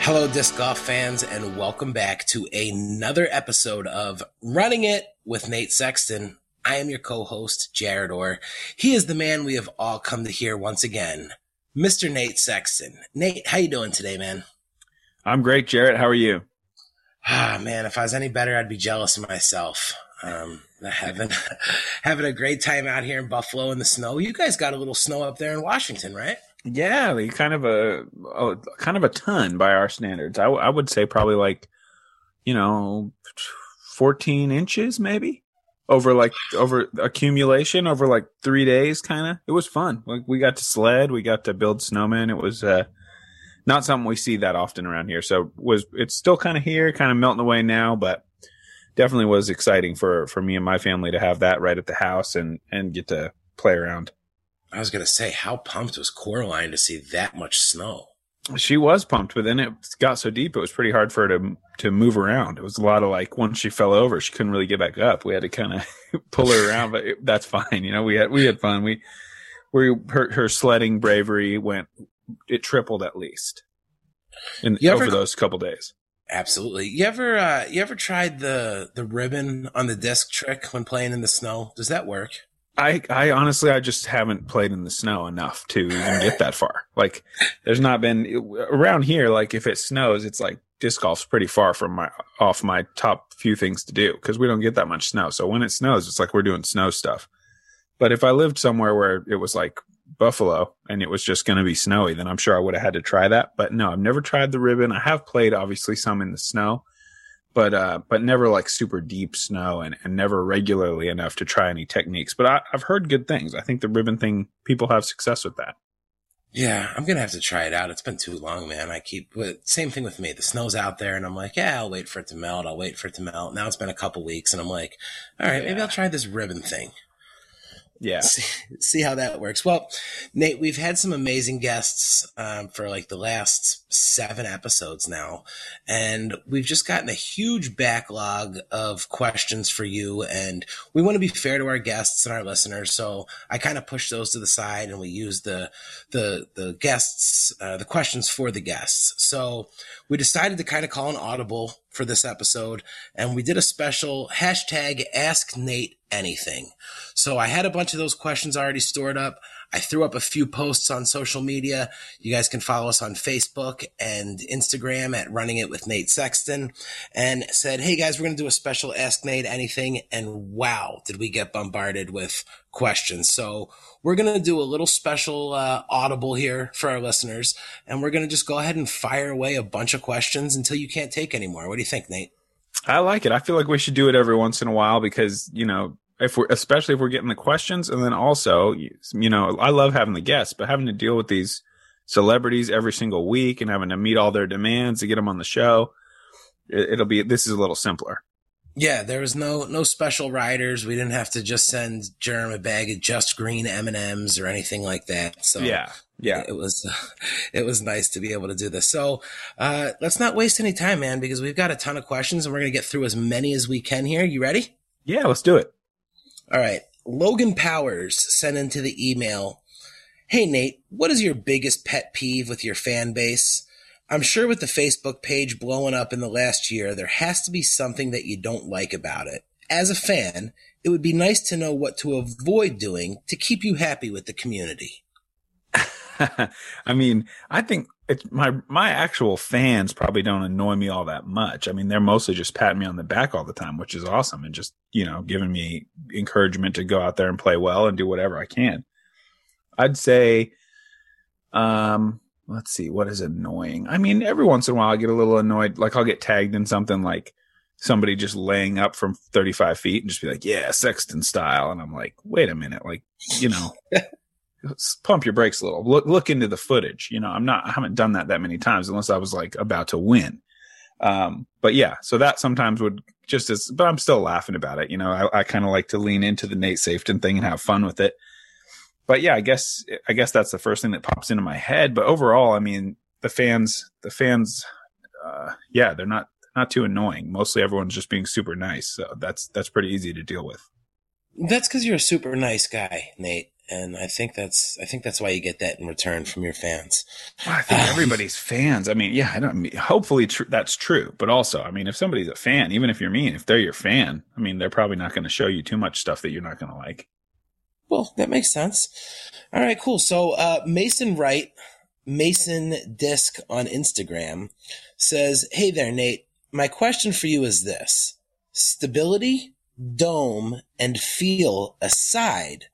Hello, disc golf fans, and welcome back to another episode of Running It with Nate Sexton. I am your co-host, Jared Orr. He is the man we have all come to hear once again, Mr. Nate Sexton. Nate, how you doing today, man? I'm great, Jared. How are you? Ah, man, if I was any better, I'd be jealous of myself. Um, having having a great time out here in Buffalo in the snow. You guys got a little snow up there in Washington, right? Yeah, like kind of a, a kind of a ton by our standards. I, w- I would say probably like, you know, 14 inches maybe over like over accumulation over like three days. Kind of. It was fun. Like we got to sled, we got to build snowmen. It was uh, not something we see that often around here. So was it's still kind of here, kind of melting away now, but definitely was exciting for for me and my family to have that right at the house and and get to play around. I was gonna say, how pumped was Coraline to see that much snow? She was pumped, but then it got so deep it was pretty hard for her to to move around. It was a lot of like once she fell over, she couldn't really get back up. We had to kind of pull her around, but it, that's fine. You know, we had we had fun. We we her her sledding bravery went it tripled at least in You over ever- those couple days. Absolutely. You ever uh, you ever tried the the ribbon on the disc trick when playing in the snow? Does that work? I, I honestly, I just haven't played in the snow enough to even get that far. Like, there's not been around here. Like, if it snows, it's like disc golf's pretty far from my off my top few things to do because we don't get that much snow. So when it snows, it's like we're doing snow stuff. But if I lived somewhere where it was like Buffalo and it was just going to be snowy, then I'm sure I would have had to try that. But no, I've never tried the ribbon. I have played obviously some in the snow, but uh, but never like super deep snow and, and never regularly enough to try any techniques. But I, I've heard good things. I think the ribbon thing, people have success with that. Yeah, I'm gonna have to try it out. It's been too long, man. I keep but same thing with me. The snow's out there, and I'm like, yeah, I'll wait for it to melt. I'll wait for it to melt. Now it's been a couple weeks, and I'm like, all right, maybe I'll try this ribbon thing. Yeah. see, see how that works. Well, Nate, we've had some amazing guests um, for like the last seven episodes now, and we've just gotten a huge backlog of questions for you. And we want to be fair to our guests and our listeners, so I kind of push those to the side, and we use the the the guests uh, the questions for the guests. So we decided to kind of call an audible for this episode, and we did a special hashtag Ask Nate Anything. So I had a bunch of those questions already stored up. I threw up a few posts on social media. You guys can follow us on Facebook and Instagram at Running It with Nate Sexton and said, Hey guys, we're going to do a special Ask Nate Anything. And wow, did we get bombarded with questions. So we're going to do a little special uh, audible here for our listeners. And we're going to just go ahead and fire away a bunch of questions until you can't take anymore. What do you think, Nate? I like it. I feel like we should do it every once in a while because, you know, if we're, especially if we're getting the questions and then also, you know, I love having the guests, but having to deal with these celebrities every single week and having to meet all their demands to get them on the show, it, it'll be, this is a little simpler. Yeah, there was no no special riders. We didn't have to just send Jerem a bag of just green M and M's or anything like that. So Yeah. Yeah. it was it was nice to be able to do this. So uh, let's not waste any time, man, because we've got a ton of questions and we're gonna get through as many as we can here. You ready? Yeah. Let's do it. All right. Logan Powers sent into the email Hey, Nate, what is your biggest pet peeve with your fan base? I'm sure with the Facebook page blowing up in the last year, there has to be something that you don't like about it. As a fan, it would be nice to know what to avoid doing to keep you happy with the community. I mean, I think it's my my actual fans probably don't annoy me all that much. I mean, they're mostly just patting me on the back all the time, which is awesome, and just you know giving me encouragement to go out there and play well and do whatever I can. I'd say, um, let's see, what is annoying? I mean, every once in a while I get a little annoyed. Like I'll get tagged in something like somebody just laying up from 35 feet and just be like, yeah, Sexton style. And I'm like, wait a minute. Like, you know, pump your brakes a little. Look, look into the footage. You know, I'm not, I haven't done that that many times unless I was like about to win. Um, but yeah, so that sometimes would just as, but I'm still laughing about it. You know, I, I kind of like to lean into the Nate Safeton thing and have fun with it. But yeah, I guess, I guess that's the first thing that pops into my head. But overall, I mean, the fans, the fans, uh, yeah, they're not, not too annoying. Mostly everyone's just being super nice. So that's, that's pretty easy to deal with. That's because you're a super nice guy, Nate. And I think that's I think that's why you get that in return from your fans. Well, I think everybody's fans. I mean, yeah, I don't. I mean, hopefully tr- that's true, but also, I mean, if somebody's a fan, even if you're mean, if they're your fan, I mean, they're probably not going to show you too much stuff that you're not going to like. Well, that makes sense. All right, cool. So uh, Mason Wright, Mason Disc on Instagram says, "Hey there, Nate. My question for you is this: stability, dome, and feel aside."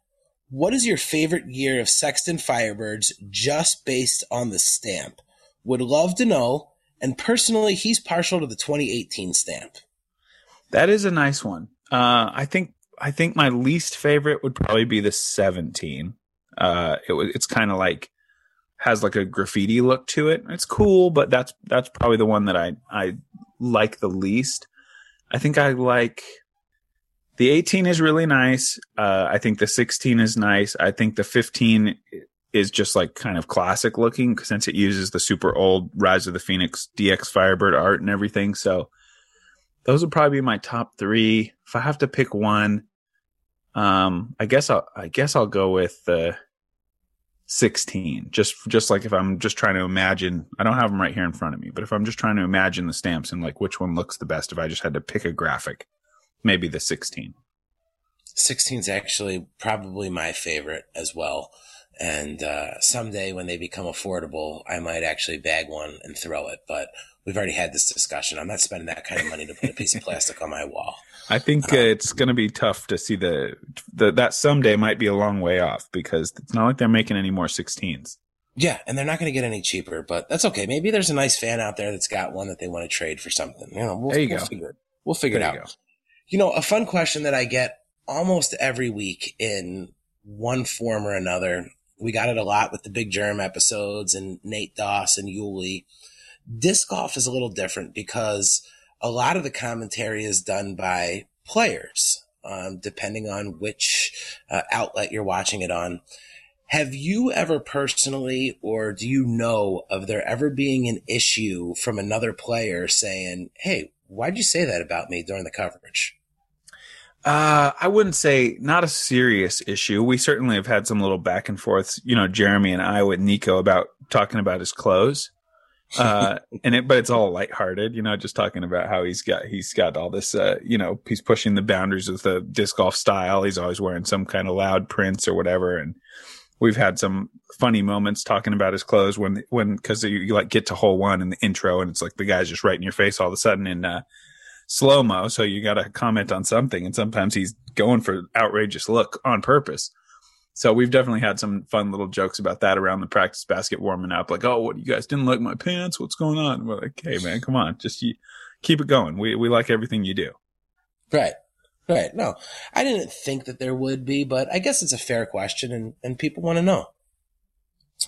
What is your favorite year of Sexton Firebirds just based on the stamp? Would love to know. And personally, he's partial to the 2018 stamp. That is a nice one. Uh, I think I think my least favorite would probably be the 17. Uh, it it's kind of like has like a graffiti look to it. It's cool, but that's that's probably the one that I I like the least. I think I like the 18 is really nice. Uh, I think the 16 is nice. I think the 15 is just like kind of classic looking since it uses the super old Rise of the Phoenix DX Firebird art and everything. So those would probably be my top three. If I have to pick one, um, I guess I'll, I guess I'll go with the 16. Just, just like if I'm just trying to imagine, I don't have them right here in front of me, but if I'm just trying to imagine the stamps and like which one looks the best, if I just had to pick a graphic, maybe the 16. 16 is actually probably my favorite as well. And uh, someday when they become affordable, I might actually bag one and throw it. But we've already had this discussion. I'm not spending that kind of money to put a piece of plastic on my wall. I think um, it's going to be tough to see the, the that someday might be a long way off because it's not like they're making any more 16s. Yeah, and they're not going to get any cheaper, but that's okay. Maybe there's a nice fan out there that's got one that they want to trade for something. You know, we'll, there you we'll go. Figure it, we'll figure there it out. You know, a fun question that I get almost every week in one form or another. We got it a lot with the Big Jerm episodes and Nate Doss and Yuli. Disc golf is a little different because a lot of the commentary is done by players, um, depending on which uh, outlet you're watching it on. Have you ever personally, or do you know of there ever being an issue from another player saying, Hey, why'd you say that about me during the coverage? Uh, I wouldn't say not a serious issue. We certainly have had some little back and forths, you know, Jeremy and I with Nico about talking about his clothes. Uh, and it, but it's all lighthearted, you know, just talking about how he's got, he's got all this, uh, you know, he's pushing the boundaries of the disc golf style. He's always wearing some kind of loud prints or whatever. And we've had some funny moments talking about his clothes when, when, cause you, you like get to hole one in the intro and it's like the guy's just right in your face all of a sudden. And, uh, slow mo, so you got to comment on something. And sometimes he's going for outrageous look on purpose. So we've definitely had some fun little jokes about that around the practice basket warming up. Like, oh, what you guys didn't like my pants? What's going on? We're like, hey man, come on, just you, keep it going. We we like everything you do. Right. Right. No, I didn't think that there would be, but I guess it's a fair question and, and people want to know.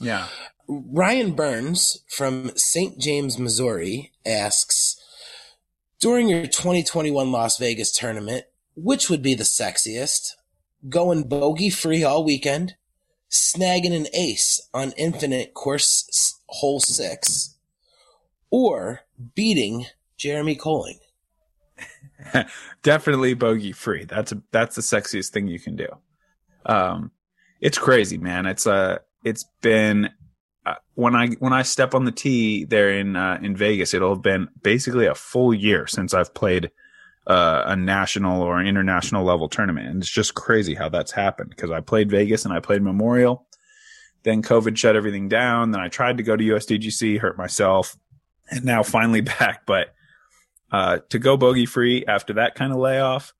Yeah. Ryan Burns from St. James, Missouri asks, during your 2021 Las Vegas tournament, which would be the sexiest? Going bogey free all weekend, snagging an ace on infinite course hole six, or beating Jeremy Koling? Definitely bogey free. That's a, that's the sexiest thing you can do. Um, it's crazy, man. It's uh, it's been uh, when I when I step on the tee there in uh, in Vegas, it'll have been basically a full year since I've played uh, a national or international level tournament, and it's just crazy how that's happened because I played Vegas and I played Memorial, then COVID shut everything down. Then I tried to go to USDGC, hurt myself, and now finally back. But uh, to go bogey free after that kind of layoff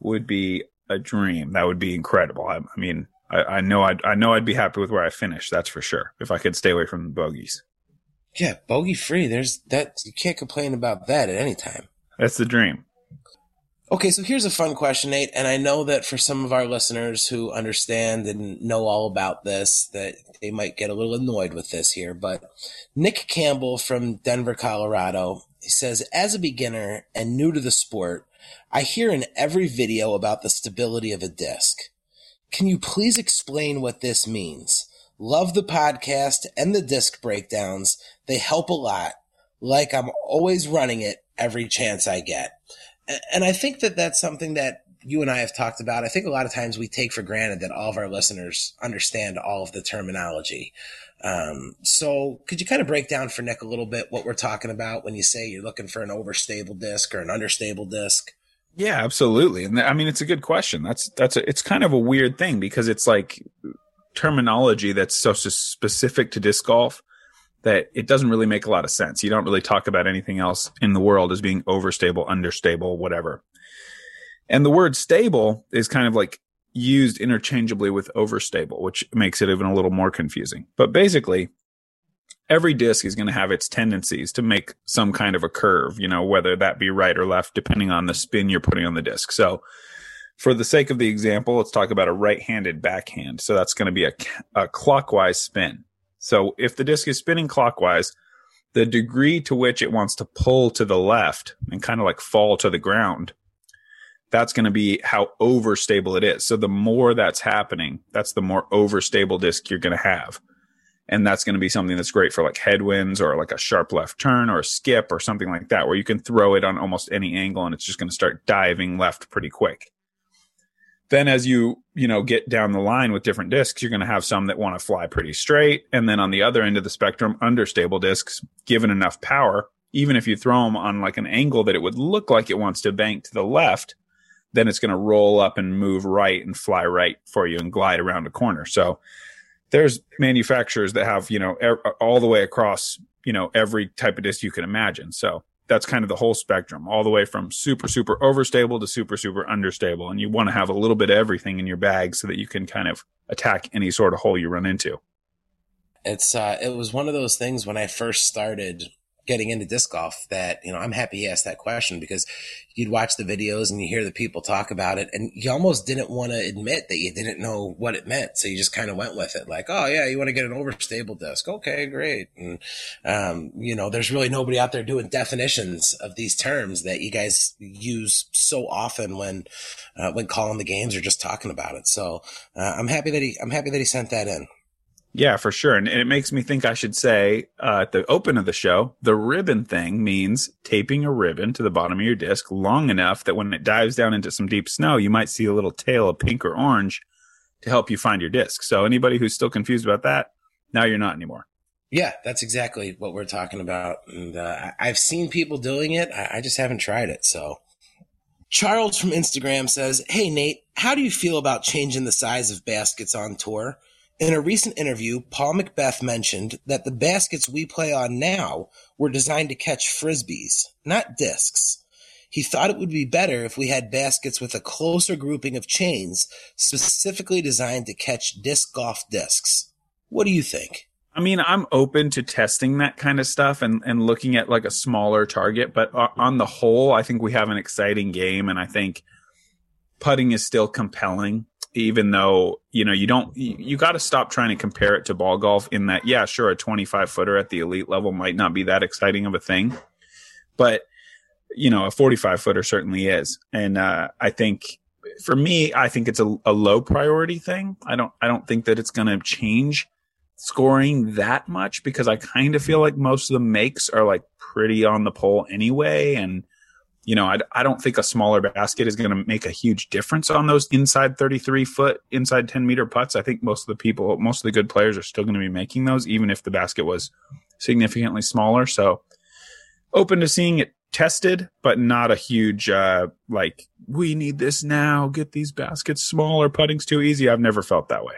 would be a dream. That would be incredible. I, I mean, I, I know I'd I know I'd be happy with where I finished. That's for sure. If I could stay away from the bogeys. Yeah, bogey free. There's that. You can't complain about that at any time. That's the dream. Okay, so here's a fun question, Nate, and I know that for some of our listeners who understand and know all about this, that they might get a little annoyed with this here. But Nick Campbell from Denver, Colorado, he says, as a beginner and new to the sport, I hear in every video about the stability of a disc. Can you please explain what this means? Love the podcast and the disc breakdowns. They help a lot. Like I'm always running it every chance I get. And I think that that's something that you and I have talked about. I think a lot of times we take for granted that all of our listeners understand all of the terminology. Um, so could you kind of break down for Nick a little bit what we're talking about when you say you're looking for an overstable disc or an understable disc? Yeah, absolutely. And I mean, it's a good question. That's, that's, a, it's kind of a weird thing because it's like terminology that's so specific to disc golf that it doesn't really make a lot of sense. You don't really talk about anything else in the world as being overstable, understable, whatever. And the word stable is kind of like used interchangeably with overstable, which makes it even a little more confusing. But basically, every disc is going to have its tendencies to make some kind of a curve, you know, whether that be right or left, depending on the spin you're putting on the disc. So, for the sake of the example, let's talk about a right-handed backhand. So that's going to be a, a clockwise spin. So if the disc is spinning clockwise, the degree to which it wants to pull to the left and kind of like fall to the ground that's going to be how overstable it is. So the more that's happening, that's the more overstable disc you're going to have. And that's going to be something that's great for like headwinds or like a sharp left turn or a skip or something like that, where you can throw it on almost any angle and it's just going to start diving left pretty quick. Then as you, you know, get down the line with different discs, you're going to have some that want to fly pretty straight. And then on the other end of the spectrum, understable discs, given enough power, even if you throw them on like an angle that it would look like it wants to bank to the left, then it's going to roll up and move right and fly right for you and glide around a corner. So there's manufacturers that have, you know, all the way across, you know, every type of disc you can imagine. So that's kind of the whole spectrum, all the way from super, super overstable to super, super understable. And you want to have a little bit of everything in your bag so that you can kind of attack any sort of hole you run into. It's, uh, it was one of those things when I first started getting into disc golf that, you know, I'm happy he asked that question because you'd watch the videos and you hear the people talk about it and you almost didn't want to admit that you didn't know what it meant. So you just kind of went with it like, oh yeah, you want to get an overstable disc. Okay, great. And, um, you know, there's really nobody out there doing definitions of these terms that you guys use so often when, uh, when calling the games or just talking about it. So, uh, I'm happy that he, I'm happy that he sent that in. Yeah, for sure. And, it makes me think I should say uh, at the open of the show, the ribbon thing means taping a ribbon to the bottom of your disc long enough that when it dives down into some deep snow, you might see a little tail of pink or orange to help you find your disc. So anybody who's still confused about that, now you're not anymore. Yeah, that's exactly what we're talking about. And uh, I've seen people doing it. I, I just haven't tried it. So Charles from Instagram says, Hey, Nate, how do you feel about changing the size of baskets on tour? In a recent interview, Paul McBeth mentioned that the baskets we play on now were designed to catch frisbees, not discs. He thought it would be better if we had baskets with a closer grouping of chains specifically designed to catch disc golf discs. What do you think? I mean, I'm open to testing that kind of stuff and, and looking at like a smaller target, but on the whole, I think we have an exciting game and I think putting is still compelling even though you know you don't you, you got to stop trying to compare it to ball golf in that yeah sure a 25 footer at the elite level might not be that exciting of a thing but you know a 45 footer certainly is. And uh, i think for me i think it's a, a low priority thing. I don't i don't think that it's going to change scoring that much because i kind of feel like most of the makes are like pretty on the pole anyway. And you know, I, I don't think a smaller basket is going to make a huge difference on those inside 33 foot, inside 10 meter putts. I think most of the people, most of the good players are still going to be making those, even if the basket was significantly smaller. So open to seeing it tested, but not a huge, uh, like, we need this now. Get these baskets smaller. Putting's too easy. I've never felt that way.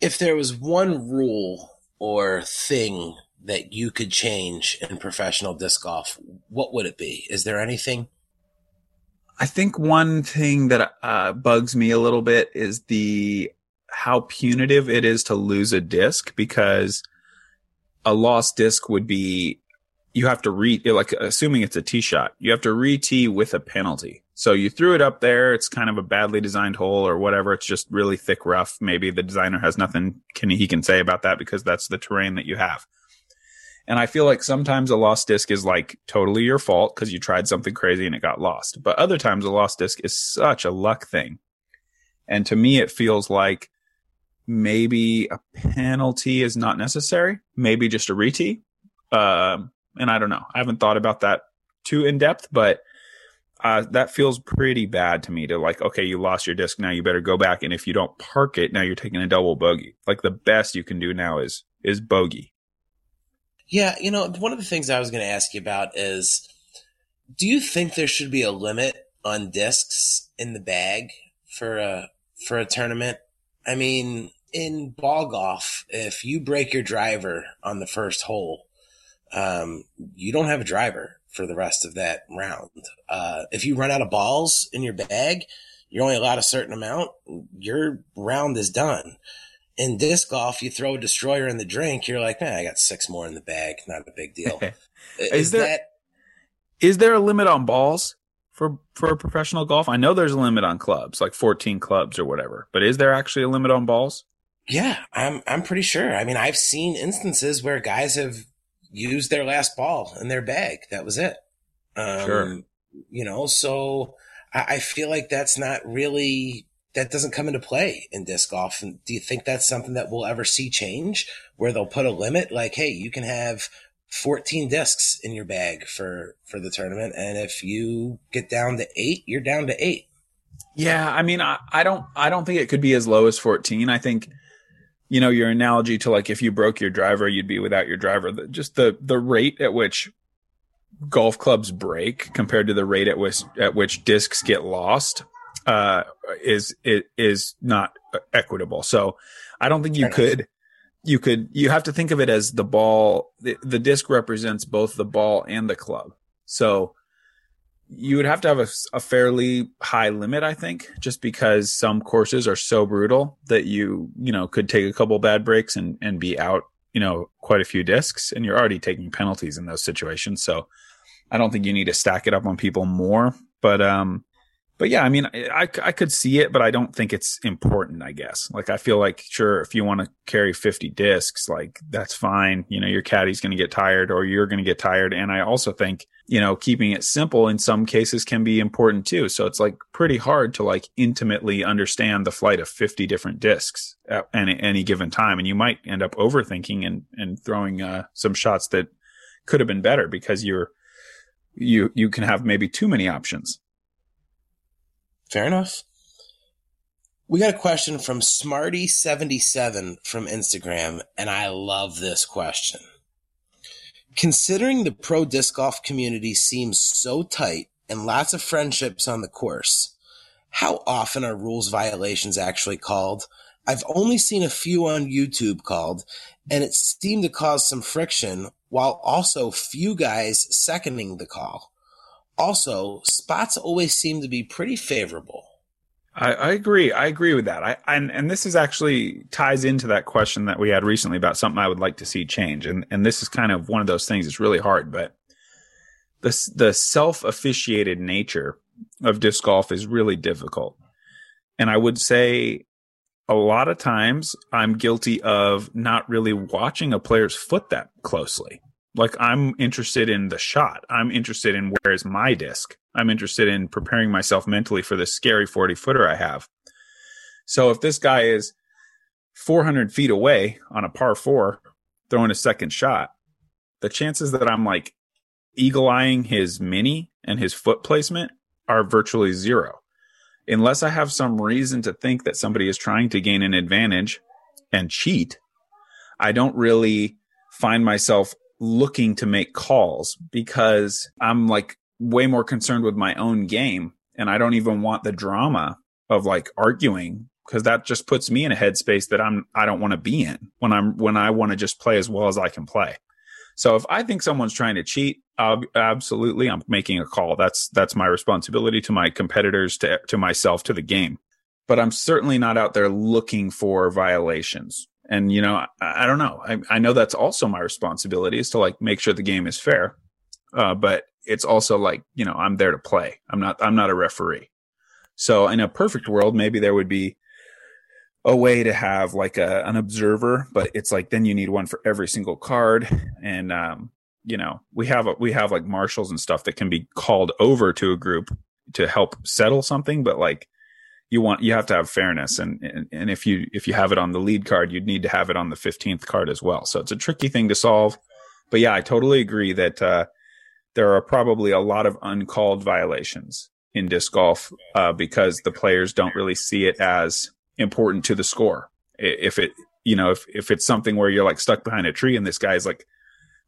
If there was one rule or thing that you could change in professional disc golf, what would it be? Is there anything? I think one thing that uh, bugs me a little bit is the how punitive it is to lose a disc because a lost disc would be you have to re like assuming it's a tee shot you have to re tee with a penalty so you threw it up there it's kind of a badly designed hole or whatever it's just really thick rough maybe the designer has nothing can he can say about that because that's the terrain that you have and I feel like sometimes a lost disc is like totally your fault because you tried something crazy and it got lost. But other times a lost disc is such a luck thing. And to me, it feels like maybe a penalty is not necessary. Maybe just a retee. Um, and I don't know. I haven't thought about that too in depth, but uh, that feels pretty bad to me to like, okay, you lost your disc. Now you better go back. And if you don't park it, now you're taking a double bogey. Like the best you can do now is, is bogey. Yeah. You know, one of the things I was going to ask you about is, do you think there should be a limit on discs in the bag for a, for a tournament? I mean, in ball golf, if you break your driver on the first hole, um, you don't have a driver for the rest of that round. Uh, if you run out of balls in your bag, you're only allowed a certain amount. Your round is done. In disc golf, you throw a destroyer in the drink. You're like, man, I got six more in the bag. Not a big deal. is, is there that, is there a limit on balls for for professional golf? I know there's a limit on clubs, like 14 clubs or whatever. But is there actually a limit on balls? Yeah, I'm I'm pretty sure. I mean, I've seen instances where guys have used their last ball in their bag. That was it. Um, sure. You know, so I, I feel like that's not really that doesn't come into play in disc golf. And do you think that's something that we'll ever see change where they'll put a limit like, hey, you can have 14 discs in your bag for for the tournament and if you get down to 8, you're down to 8. Yeah, I mean I, I don't I don't think it could be as low as 14. I think you know your analogy to like if you broke your driver you'd be without your driver just the the rate at which golf clubs break compared to the rate at which at which discs get lost uh, is it is not equitable. So i don't think you could you could you have to think of it as the ball the, the disc represents both the ball and the club. So you would have to have a, a, fairly high limit, I think, just because some courses are so brutal that you, you know, could take a couple bad breaks and, and be out, you know, quite a few discs and you're already taking penalties in those situations. So I don't think you need to stack it up on people more, but, um, but yeah, I mean, I, I could see it, but I don't think it's important, I guess. Like, I feel like, sure, if you want to carry 50 discs, like, that's fine. You know, your caddy's going to get tired or you're going to get tired. And I also think, you know, keeping it simple in some cases can be important too. So it's like pretty hard to like intimately understand the flight of 50 different discs at any, any given time. And you might end up overthinking and, and throwing, uh, some shots that could have been better because you're, you, you can have maybe too many options. Fair enough. We got a question from Smarty77 from Instagram, and I love this question. Considering the pro disc golf community seems so tight and lots of friendships on the course, how often are rules violations actually called? I've only seen a few on YouTube called, and it seemed to cause some friction while also few guys seconding the call. Also, spots always seem to be pretty favorable. I, I agree. I agree with that. I, and and this is actually ties into that question that we had recently about something I would like to see change. And and this is kind of one of those things. It's really hard, but the the self officiated nature of disc golf is really difficult. And I would say a lot of times I'm guilty of not really watching a player's foot that closely. Like I'm interested in the shot. I'm interested in where is my disc. I'm interested in preparing myself mentally for this scary 40 footer I have. So if this guy is 400 feet away on a par four, throwing a second shot, the chances that I'm like eagle eyeing his mini and his foot placement are virtually zero. Unless I have some reason to think that somebody is trying to gain an advantage and cheat, I don't really find myself looking to make calls because I'm like way more concerned with my own game and I don't even want the drama of like arguing because that just puts me in a headspace that I'm I don't want to be in when I'm when I want to just play as well as I can play. So if I think someone's trying to cheat, uh, absolutely, I'm making a call. That's that's my responsibility to my competitors, to to myself, to the game. But I'm certainly not out there looking for violations. And, you know, I, I don't know. I, I, know that's also my responsibility is to like make sure the game is fair. Uh, but it's also like, you know, I'm there to play. I'm not, I'm not a referee. So in a perfect world, maybe there would be a way to have like a, an observer, but it's like, then you need one for every single card. And, um, you know, we have, a, we have like marshals and stuff that can be called over to a group to help settle something. But like, you want you have to have fairness and, and and if you if you have it on the lead card you'd need to have it on the 15th card as well so it's a tricky thing to solve but yeah i totally agree that uh there are probably a lot of uncalled violations in disc golf uh, because the players don't really see it as important to the score. If it, you know, if, if it's something where you're like stuck behind a tree and this guy's like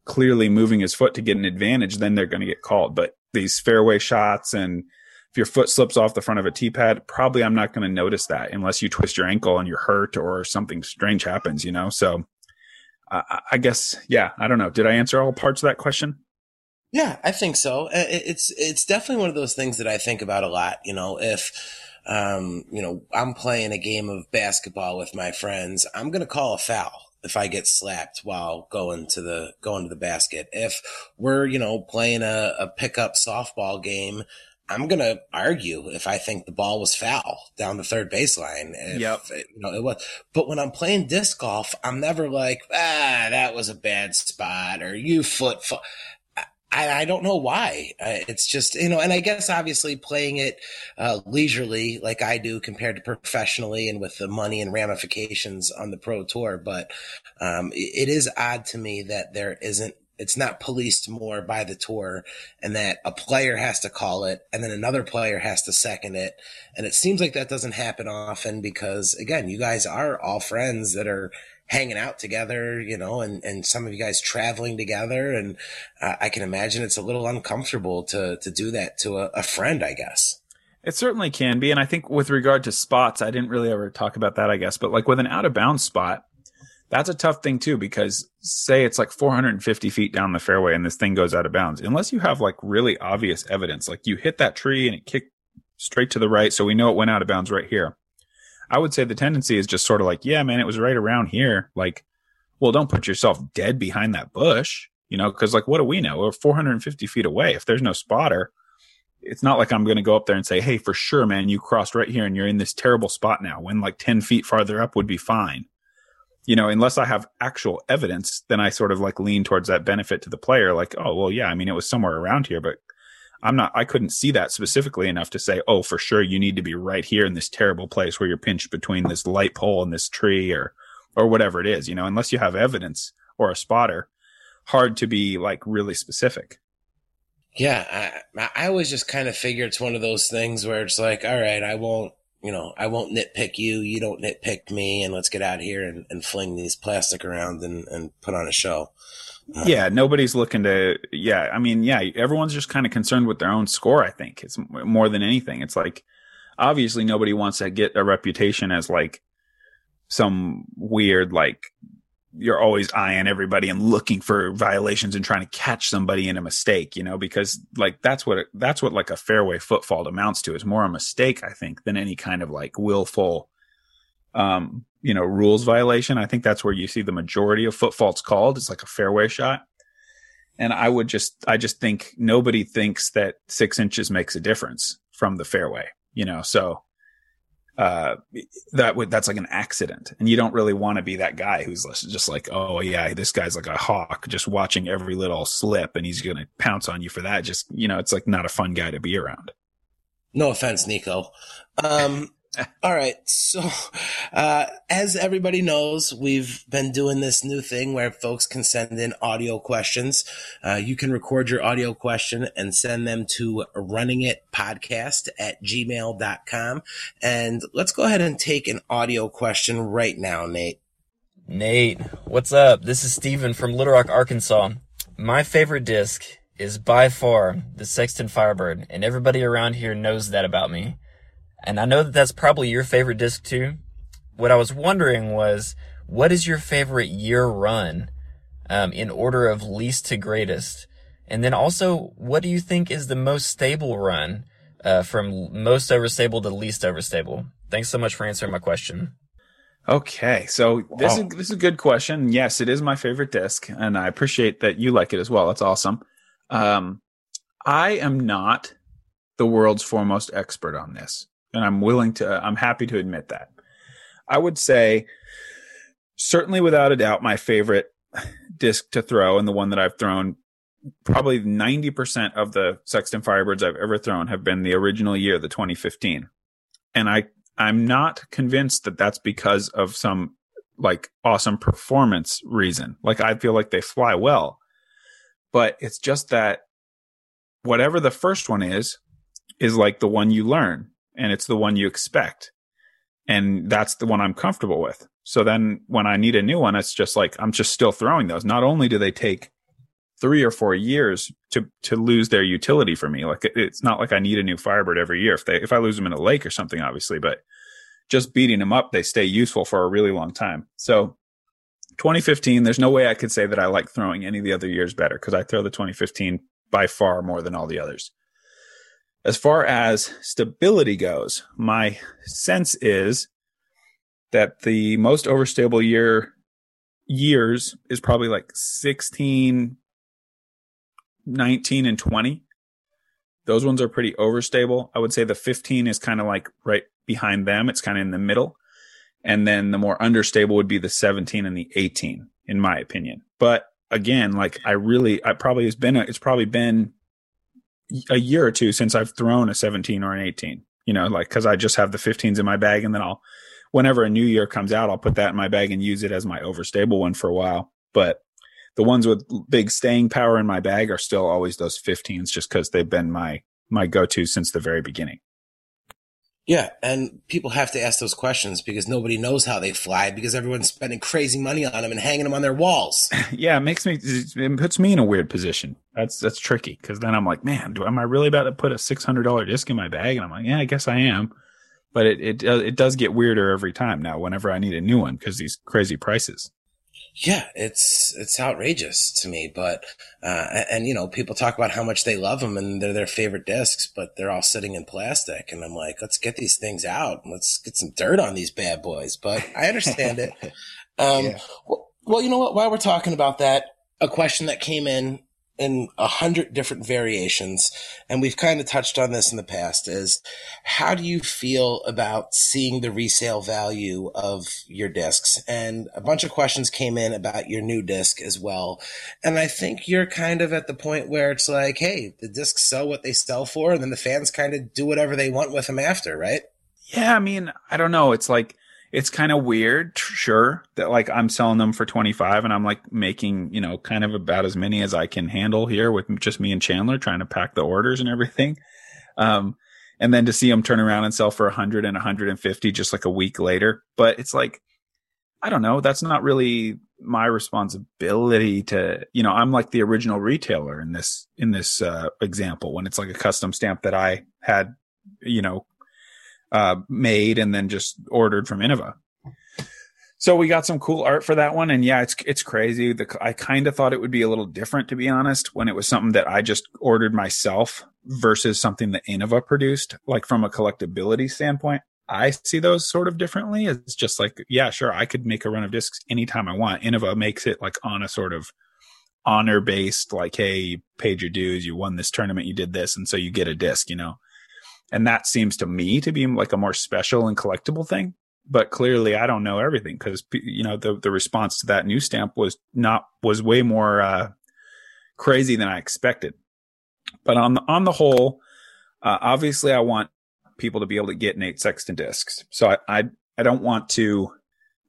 clearly moving his foot to get an advantage, then they're going to get called. But these fairway shots and if your foot slips off the front of a tee pad, probably I'm not going to notice that unless you twist your ankle and you're hurt or something strange happens, you know? So uh, I guess, yeah, I don't know. Did I answer all parts of that question? Yeah, I think so. It's it's definitely one of those things that I think about a lot. You know, if um, you know I'm playing a game of basketball with my friends, I'm gonna call a foul if I get slapped while going to the going to the basket. If we're you know playing a, a pickup softball game, I'm gonna argue if I think the ball was foul down the third baseline. If, yep. you know it was. But when I'm playing disc golf, I'm never like, ah, that was a bad spot or you foot. Fo-. I, I don't know why. It's just, you know, and I guess obviously playing it uh, leisurely like I do compared to professionally and with the money and ramifications on the pro tour. But um, it, it is odd to me that there isn't, it's not policed more by the tour and that a player has to call it and then another player has to second it. And it seems like that doesn't happen often because again, you guys are all friends that are hanging out together, you know, and, and some of you guys traveling together. And uh, I can imagine it's a little uncomfortable to, to do that to a, a friend, I guess. It certainly can be. And I think with regard to spots, I didn't really ever talk about that, I guess, but like with an out of bounds spot, that's a tough thing too, because say it's like 450 feet down the fairway and this thing goes out of bounds, unless you have like really obvious evidence, like you hit that tree and it kicked straight to the right. So we know it went out of bounds right here. I would say the tendency is just sort of like, yeah, man, it was right around here. Like, well, don't put yourself dead behind that bush, you know, because like, what do we know? We're 450 feet away. If there's no spotter, it's not like I'm going to go up there and say, hey, for sure, man, you crossed right here and you're in this terrible spot now when like 10 feet farther up would be fine. You know, unless I have actual evidence, then I sort of like lean towards that benefit to the player. Like, oh, well, yeah, I mean, it was somewhere around here, but I'm not, I couldn't see that specifically enough to say, oh, for sure, you need to be right here in this terrible place where you're pinched between this light pole and this tree or, or whatever it is, you know, unless you have evidence or a spotter, hard to be like really specific. Yeah. I, I always just kind of figure it's one of those things where it's like, all right, I won't, you know, I won't nitpick you. You don't nitpick me and let's get out here and, and fling these plastic around and, and put on a show um, yeah, nobody's looking to. Yeah, I mean, yeah, everyone's just kind of concerned with their own score. I think it's more than anything. It's like obviously nobody wants to get a reputation as like some weird like you're always eyeing everybody and looking for violations and trying to catch somebody in a mistake, you know, because like that's what that's what like a fairway footfall amounts to is more a mistake, I think, than any kind of like willful um you know, rules violation. I think that's where you see the majority of footfalls called. It's like a fairway shot. And I would just, I just think nobody thinks that six inches makes a difference from the fairway, you know, so, uh, that would, that's like an accident. And you don't really want to be that guy who's just like, oh yeah, this guy's like a hawk just watching every little slip and he's going to pounce on you for that. Just, you know, it's like not a fun guy to be around. No offense, Nico. Um, all right. So, uh, as everybody knows, we've been doing this new thing where folks can send in audio questions. Uh, you can record your audio question and send them to runningitpodcast at gmail.com. And let's go ahead and take an audio question right now, Nate. Nate, what's up? This is Steven from Little Rock, Arkansas. My favorite disc is by far the Sexton Firebird, and everybody around here knows that about me. And I know that that's probably your favorite disc too. What I was wondering was, what is your favorite year run, um, in order of least to greatest? And then also, what do you think is the most stable run, uh, from most overstable to least overstable? Thanks so much for answering my question. Okay, so this wow. is this is a good question. Yes, it is my favorite disc, and I appreciate that you like it as well. That's awesome. Um, I am not the world's foremost expert on this and I'm willing to, I'm happy to admit that. I would say, certainly without a doubt, my favorite disc to throw and the one that I've thrown probably 90% of the Sexton Firebirds I've ever thrown have been the original year, the 2015. And I, I'm not convinced that that's because of some like awesome performance reason. Like I feel like they fly well, but it's just that whatever the first one is, is like the one you learn and it's the one you expect. And that's the one I'm comfortable with. So then when I need a new one, it's just like, I'm just still throwing those. Not only do they take three or four years to, to lose their utility for me. Like it's not like I need a new Firebird every year. If they, if I lose them in a lake or something, obviously, but just beating them up, they stay useful for a really long time. So 2015, there's no way I could say that I like throwing any of the other years better because I throw the 2015 by far more than all the others. As far as stability goes, my sense is that the most overstable year years is probably like 16, 19 and 20. Those ones are pretty overstable. I would say the 15 is kind of like right behind them. It's kind of in the middle. And then the more understable would be the 17 and the 18, in my opinion. But again, like I really, I probably has been, a, it's probably been a year or two since I've thrown a 17 or an 18, you know, like, cause I just have the 15s in my bag and then I'll, whenever a new year comes out, I'll put that in my bag and use it as my overstable one for a while. But the ones with big staying power in my bag are still always those 15s just cause they've been my, my go-to since the very beginning. Yeah, and people have to ask those questions because nobody knows how they fly because everyone's spending crazy money on them and hanging them on their walls. yeah, it makes me it puts me in a weird position. That's that's tricky because then I'm like, man, do am I really about to put a six hundred dollar disc in my bag? And I'm like, yeah, I guess I am. But it it uh, it does get weirder every time now. Whenever I need a new one because these crazy prices yeah, it's it's outrageous to me. But uh, and you know, people talk about how much they love them and they're their favorite discs, but they're all sitting in plastic. And I'm like, let's get these things out. Let's get some dirt on these bad boys. But I understand it. Um, yeah. well, well, you know what? While we're talking about that, a question that came in in a hundred different variations. And we've kind of touched on this in the past is how do you feel about seeing the resale value of your discs? And a bunch of questions came in about your new disc as well. And I think you're kind of at the point where it's like, Hey, the discs sell what they sell for. And then the fans kind of do whatever they want with them after, right? Yeah. I mean, I don't know. It's like, it's kind of weird, sure, that like I'm selling them for 25 and I'm like making, you know, kind of about as many as I can handle here with just me and Chandler trying to pack the orders and everything. Um, and then to see them turn around and sell for 100 and 150 just like a week later. But it's like, I don't know. That's not really my responsibility to, you know, I'm like the original retailer in this, in this, uh, example when it's like a custom stamp that I had, you know, uh, made and then just ordered from Innova. So we got some cool art for that one, and yeah, it's it's crazy. The, I kind of thought it would be a little different, to be honest, when it was something that I just ordered myself versus something that Innova produced. Like from a collectability standpoint, I see those sort of differently. It's just like, yeah, sure, I could make a run of discs anytime I want. Innova makes it like on a sort of honor based, like, hey, you paid your dues, you won this tournament, you did this, and so you get a disc, you know. And that seems to me to be like a more special and collectible thing. But clearly I don't know everything because, you know, the, the response to that new stamp was not, was way more, uh, crazy than I expected. But on the, on the whole, uh, obviously I want people to be able to get Nate Sexton discs. So I, I, I don't want to,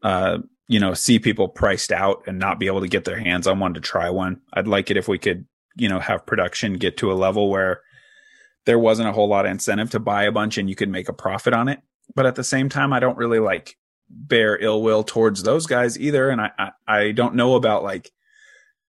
uh, you know, see people priced out and not be able to get their hands on one to try one. I'd like it if we could, you know, have production get to a level where there wasn't a whole lot of incentive to buy a bunch and you could make a profit on it. But at the same time, I don't really like bear ill will towards those guys either. And I, I, I don't know about like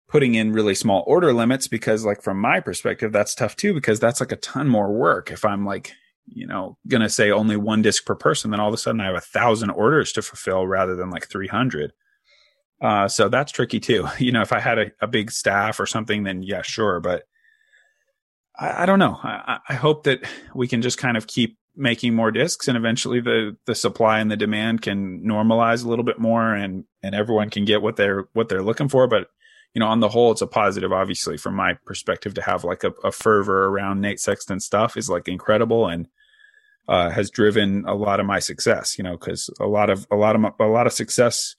putting in really small order limits because like from my perspective, that's tough too, because that's like a ton more work. If I'm like, you know, going to say only one disc per person, then all of a sudden I have a thousand orders to fulfill rather than like 300. Uh, so that's tricky too. You know, if I had a, a big staff or something, then yeah, sure. But I, I don't know. I, I hope that we can just kind of keep making more discs and eventually the the supply and the demand can normalize a little bit more and and everyone can get what they're what they're looking for but you know on the whole it's a positive obviously from my perspective to have like a, a fervor around Nate Sexton stuff is like incredible and uh, has driven a lot of my success you know because a lot of a lot of a lot of success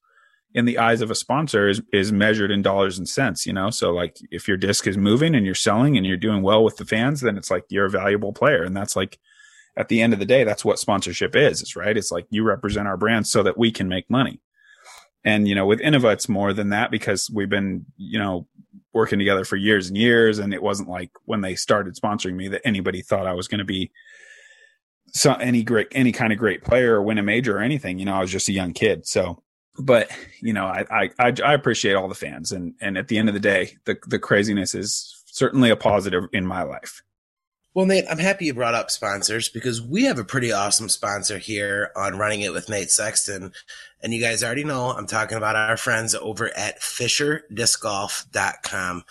in the eyes of a sponsor is is measured in dollars and cents you know so like if your disc is moving and you're selling and you're doing well with the fans then it's like you're a valuable player and that's like at the end of the day that's what sponsorship is it's right it's like you represent our brand so that we can make money And, you know, with Innova, it's more than that because we've been, you know, working together for years and years. And it wasn't like when they started sponsoring me that anybody thought I was going to be so any great, any kind of great player or win a major or anything. You know, I was just a young kid. So, but you know, I, I, I appreciate all the fans. And, and at the end of the day, the, the craziness is certainly a positive in my life. Well, Nate, I'm happy you brought up sponsors because we have a pretty awesome sponsor here on Running It with Nate Sexton. And you guys already know I'm talking about our friends over at FisherDiscGolf.com.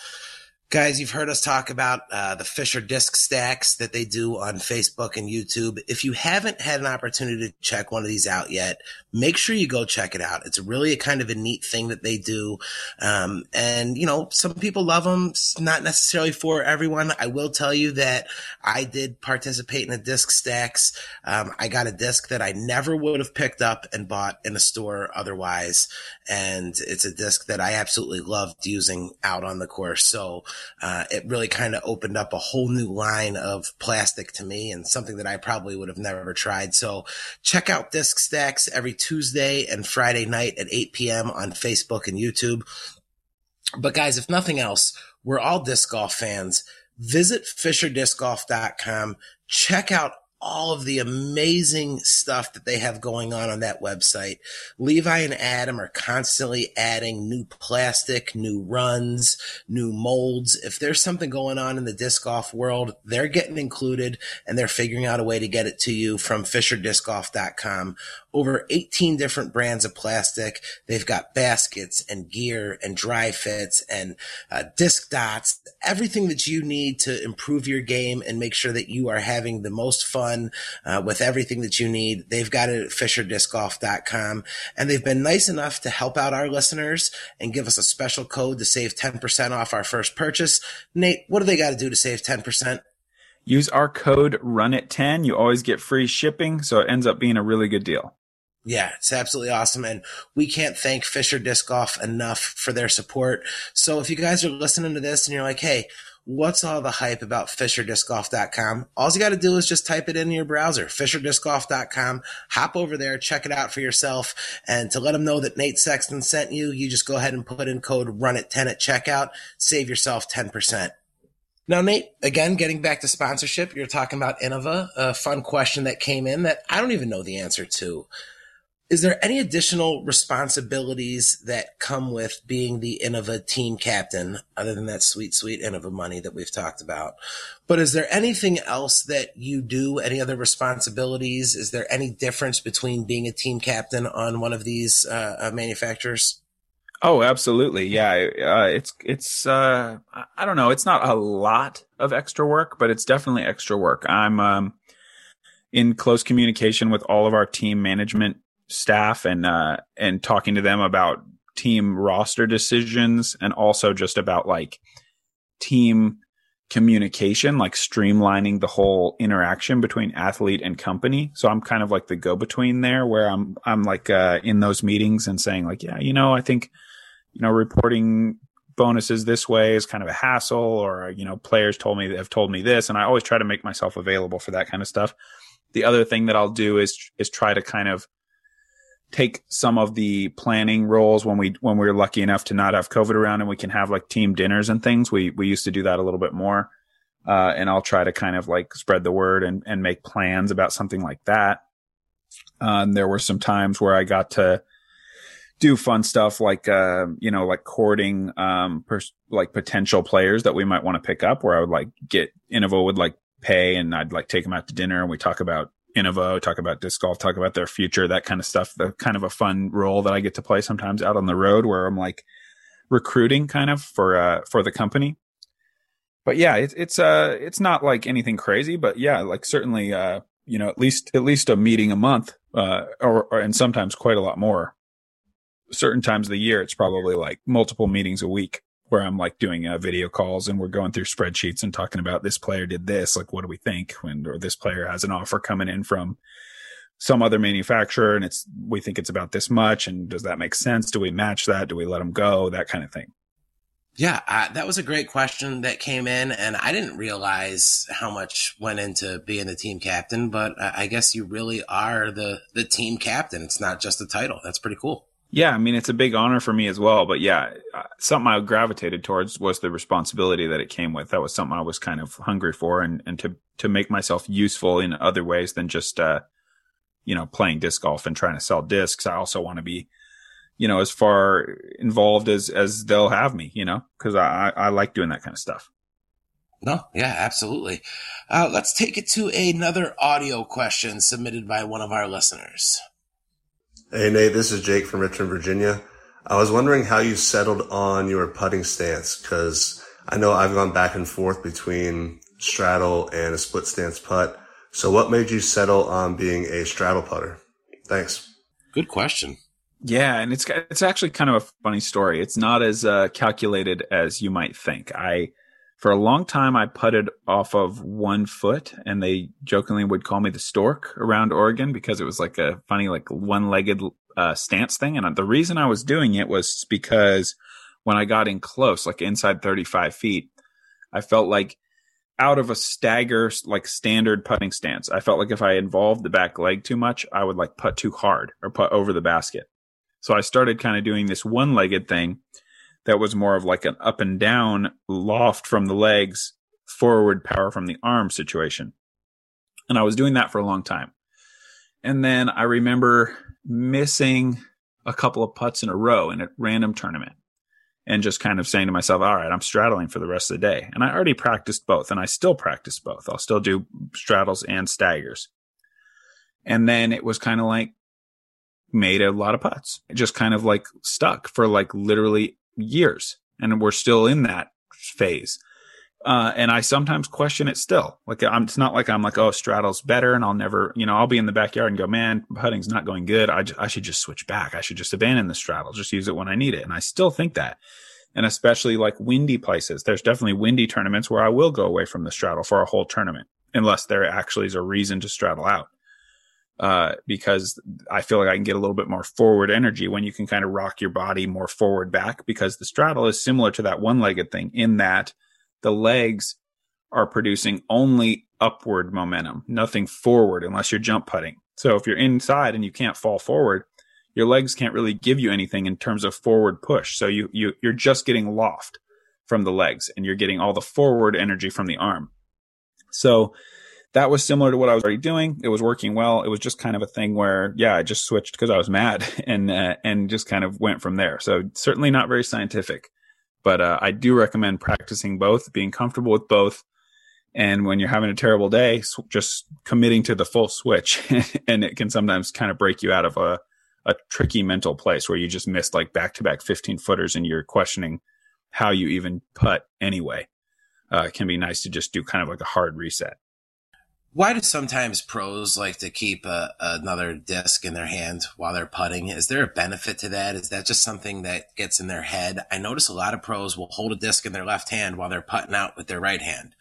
Guys, you've heard us talk about uh, the Fisher disc stacks that they do on Facebook and YouTube. If you haven't had an opportunity to check one of these out yet, make sure you go check it out. It's really a kind of a neat thing that they do. Um, and, you know, some people love them. It's not necessarily for everyone. I will tell you that I did participate in the disc stacks. Um, I got a disc that I never would have picked up and bought in a store otherwise. And it's a disc that I absolutely loved using out on the course. So, uh, it really kind of opened up a whole new line of plastic to me and something that I probably would have never tried. So check out Disc Stacks every Tuesday and Friday night at 8 p.m. on Facebook and YouTube. But guys, if nothing else, we're all disc golf fans. Visit FisherDiscGolf.com. Check out all of the amazing stuff that they have going on on that website. Levi and Adam are constantly adding new plastic, new runs, new molds. If there's something going on in the disc golf world, they're getting included and they're figuring out a way to get it to you from FisherDiscGolf.com over 18 different brands of plastic. They've got baskets and gear and dry fits and uh, disc dots, everything that you need to improve your game and make sure that you are having the most fun uh, with everything that you need. They've got it at FisherDiscGolf.com and they've been nice enough to help out our listeners and give us a special code to save 10% off our first purchase. Nate, what do they got to do to save 10%? Use our code RUNIT10. You always get free shipping, so it ends up being a really good deal. Yeah, it's absolutely awesome. And we can't thank Fisher Disc Golf enough for their support. So if you guys are listening to this and you're like, hey, what's all the hype about FisherDiscGolf.com? All you got to do is just type it in your browser, FisherDiscGolf.com. Hop over there, check it out for yourself. And to let them know that Nate Sexton sent you, you just go ahead and put in code RUNIT10 at checkout. Save yourself 10%. Now, Nate, again, getting back to sponsorship, you're talking about Innova, a fun question that came in that I don't even know the answer to is there any additional responsibilities that come with being the Innova team captain, other than that sweet, sweet Innova money that we've talked about? But is there anything else that you do? Any other responsibilities? Is there any difference between being a team captain on one of these uh, uh manufacturers? Oh, absolutely. Yeah. Uh, it's, it's, uh, I don't know. It's not a lot of extra work, but it's definitely extra work. I'm, um, in close communication with all of our team management staff and uh, and talking to them about team roster decisions and also just about like team communication, like streamlining the whole interaction between athlete and company. So I'm kind of like the go between there where I'm, I'm like, uh, in those meetings and saying like, yeah, you know, I think, you know, reporting bonuses this way is kind of a hassle or, you know, players told me, have told me this. And I always try to make myself available for that kind of stuff. The other thing that I'll do is, is try to kind of take some of the planning roles when we when we are lucky enough to not have COVID around and we can have like team dinners and things. We we used to do that a little bit more. Uh, and I'll try to kind of like spread the word and, and make plans about something like that. And there were some times where I got to do fun stuff like, uh, you know, like courting, um, pers- like potential players that we might want to pick up where I would like get Innova would like pay and I'd like take them out to dinner and we talk about Innova, talk about disc golf, talk about their future, that kind of stuff. The kind of a fun role that I get to play sometimes out on the road where I'm like recruiting kind of for, uh, for the company. But yeah, it, it's, uh, it's not like anything crazy, but yeah, like certainly, uh, you know, at least, at least a meeting a month, uh, or, or, and sometimes quite a lot more. Certain times of the year, it's probably like multiple meetings a week where I'm like doing uh, video calls and we're going through spreadsheets and talking about this player did this, like what do we think when or this player has an offer coming in from some other manufacturer and it's we think it's about this much and does that make sense? Do we match that? Do we let them go? That kind of thing. Yeah, uh, that was a great question that came in, and I didn't realize how much went into being the team captain. But I guess you really are the the team captain. It's not just a title. That's pretty cool. Yeah, I mean it's a big honor for me as well. But yeah, uh, something I gravitated towards was the responsibility that it came with. That was something I was kind of hungry for, and and to to make myself useful in other ways than just uh, you know playing disc golf and trying to sell discs. I also want to be you know as far involved as as they'll have me. You know, because I I like doing that kind of stuff. No, yeah, absolutely. Uh, let's take it to another audio question submitted by one of our listeners. Hey, Nate, this is Jake from Richmond, Virginia. I was wondering how you settled on your putting stance because I know I've gone back and forth between straddle and a split stance putt. So what made you settle on being a straddle putter? Thanks. Good question. Yeah, and it's it's actually kind of a funny story. It's not as uh, calculated as you might think. I for a long time I putted off of one foot and they jokingly would call me the stork around Oregon because it was like a funny like one-legged uh, stance thing. And the reason I was doing it was because when I got in close like inside 35 feet I felt like out of a stagger like standard putting stance. I felt like if I involved the back leg too much I would like putt too hard or put over the basket. So I started kind of doing this one-legged thing that was more of like an up and down loft from the legs, forward power from the arm situation. And I was doing that for a long time. And then I remember missing a couple of putts in a row in a random tournament and just kind of saying to myself, all right, I'm straddling for the rest of the day. And I already practiced both and I still practice both. I'll still do straddles and staggers. And then it was kind of like made a lot of putts. Just kind of like stuck for like literally years and we're still in that phase. Uh, and I sometimes question it still. Like I'm, it's not like I'm like, oh, straddle's better, and I'll never, you know, I'll be in the backyard and go, man, putting's not going good. I, I should just switch back. I should just abandon the straddle, just use it when I need it. And I still think that. And especially like windy places, there's definitely windy tournaments where I will go away from the straddle for a whole tournament, unless there actually is a reason to straddle out uh, because I feel like I can get a little bit more forward energy when you can kind of rock your body more forward back because the straddle is similar to that one legged thing in that the legs are producing only upward momentum, nothing forward unless you're jump putting. So if you're inside and you can't fall forward, your legs can't really give you anything in terms of forward push. So you, you, you're just getting loft from the legs and you're getting all the forward energy from the arm. So that was similar to what I was already doing. It was working well. It was just kind of a thing where, yeah, I just switched because I was mad and, uh, and just kind of went from there. So certainly not very scientific, but, uh, I do recommend practicing both, being comfortable with both. And when you're having a terrible day, just committing to the full switch and it can sometimes kind of break you out of a, a tricky mental place where you just missed like back to back 15 footers and you're questioning how you even putt anyway. Uh, it can be nice to just do kind of like a hard reset. Why do sometimes pros like to keep a, another disc in their hand while they're putting? Is there a benefit to that? Is that just something that gets in their head? I notice a lot of pros will hold a disc in their left hand while they're putting out with their right hand.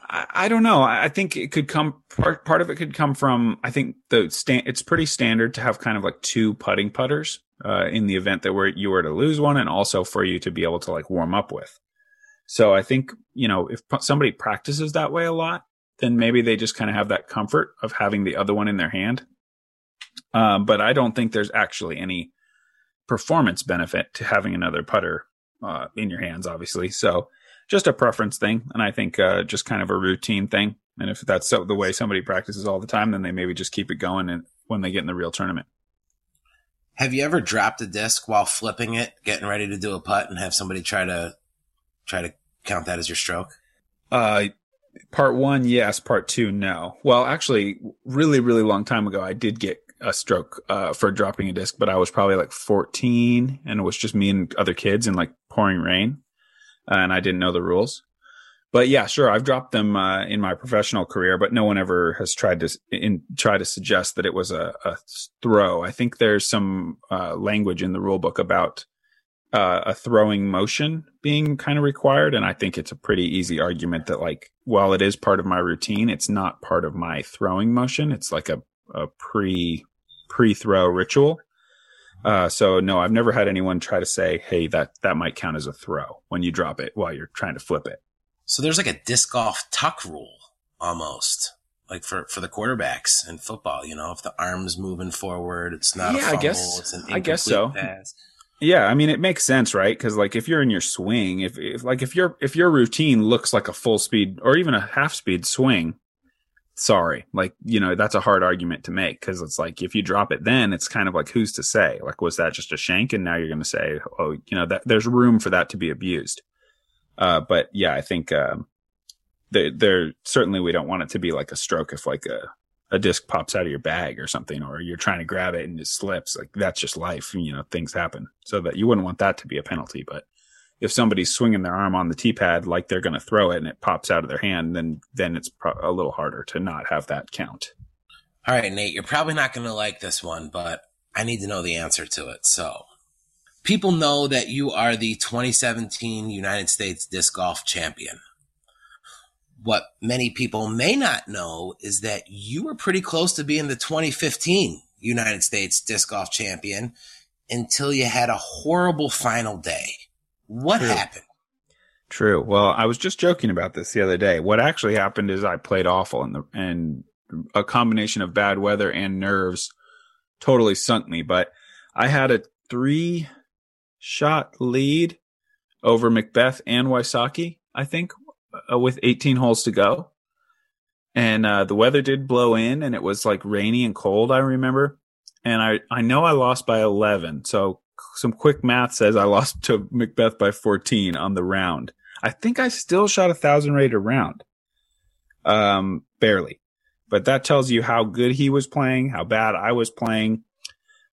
I, I don't know. I think it could come part part of it could come from I think the stand it's pretty standard to have kind of like two putting putters uh, in the event that where you were to lose one, and also for you to be able to like warm up with. So I think you know if somebody practices that way a lot, then maybe they just kind of have that comfort of having the other one in their hand. Um, but I don't think there's actually any performance benefit to having another putter uh, in your hands, obviously. So just a preference thing. And I think uh, just kind of a routine thing. And if that's so, the way somebody practices all the time, then they maybe just keep it going and when they get in the real tournament. Have you ever dropped a disc while flipping it, getting ready to do a putt, and have somebody try to try to count that as your stroke? Uh, part one, yes. Part two, no. Well, actually, really, really long time ago, I did get a stroke uh, for dropping a disc, but I was probably like 14, and it was just me and other kids in like pouring rain, and I didn't know the rules. But yeah, sure, I've dropped them uh, in my professional career, but no one ever has tried to in, try to suggest that it was a, a throw. I think there's some uh, language in the rule book about uh, a throwing motion being kind of required. And I think it's a pretty easy argument that like, while it is part of my routine, it's not part of my throwing motion. It's like a, a pre, pre throw ritual. Uh, so no, I've never had anyone try to say, Hey, that, that might count as a throw when you drop it while you're trying to flip it. So there's like a disc golf tuck rule almost. like for for the quarterbacks in football. You know, if the arm's moving forward, it's not Yeah, a I fumble. guess- it's an I guess incomplete so. pass. Yeah, I mean it makes sense, right? Because like if you're in your swing, if, if like if your if your routine looks like a full speed or even a half speed swing, sorry, like you know that's a hard argument to make because it's like if you drop it, then it's kind of like who's to say? Like was that just a shank, and now you're going to say, oh, you know that there's room for that to be abused. Uh, but yeah, I think um, there there certainly we don't want it to be like a stroke if like a a disc pops out of your bag or something, or you're trying to grab it and it slips. Like that's just life. You know, things happen. So that you wouldn't want that to be a penalty. But if somebody's swinging their arm on the tee pad like they're going to throw it and it pops out of their hand, then then it's pro- a little harder to not have that count. All right, Nate, you're probably not going to like this one, but I need to know the answer to it. So, people know that you are the 2017 United States Disc Golf Champion. What many people may not know is that you were pretty close to being the 2015 United States Disc Golf Champion until you had a horrible final day. What True. happened? True. Well, I was just joking about this the other day. What actually happened is I played awful and the and a combination of bad weather and nerves totally sunk me, but I had a 3 shot lead over McBeth and Wysocki, I think, uh, with 18 holes to go. And uh, the weather did blow in and it was like rainy and cold, I remember. And I, I know I lost by 11. So some quick math says I lost to McBeth by 14 on the round. I think I still shot a thousand rated round. Um, barely. But that tells you how good he was playing, how bad I was playing.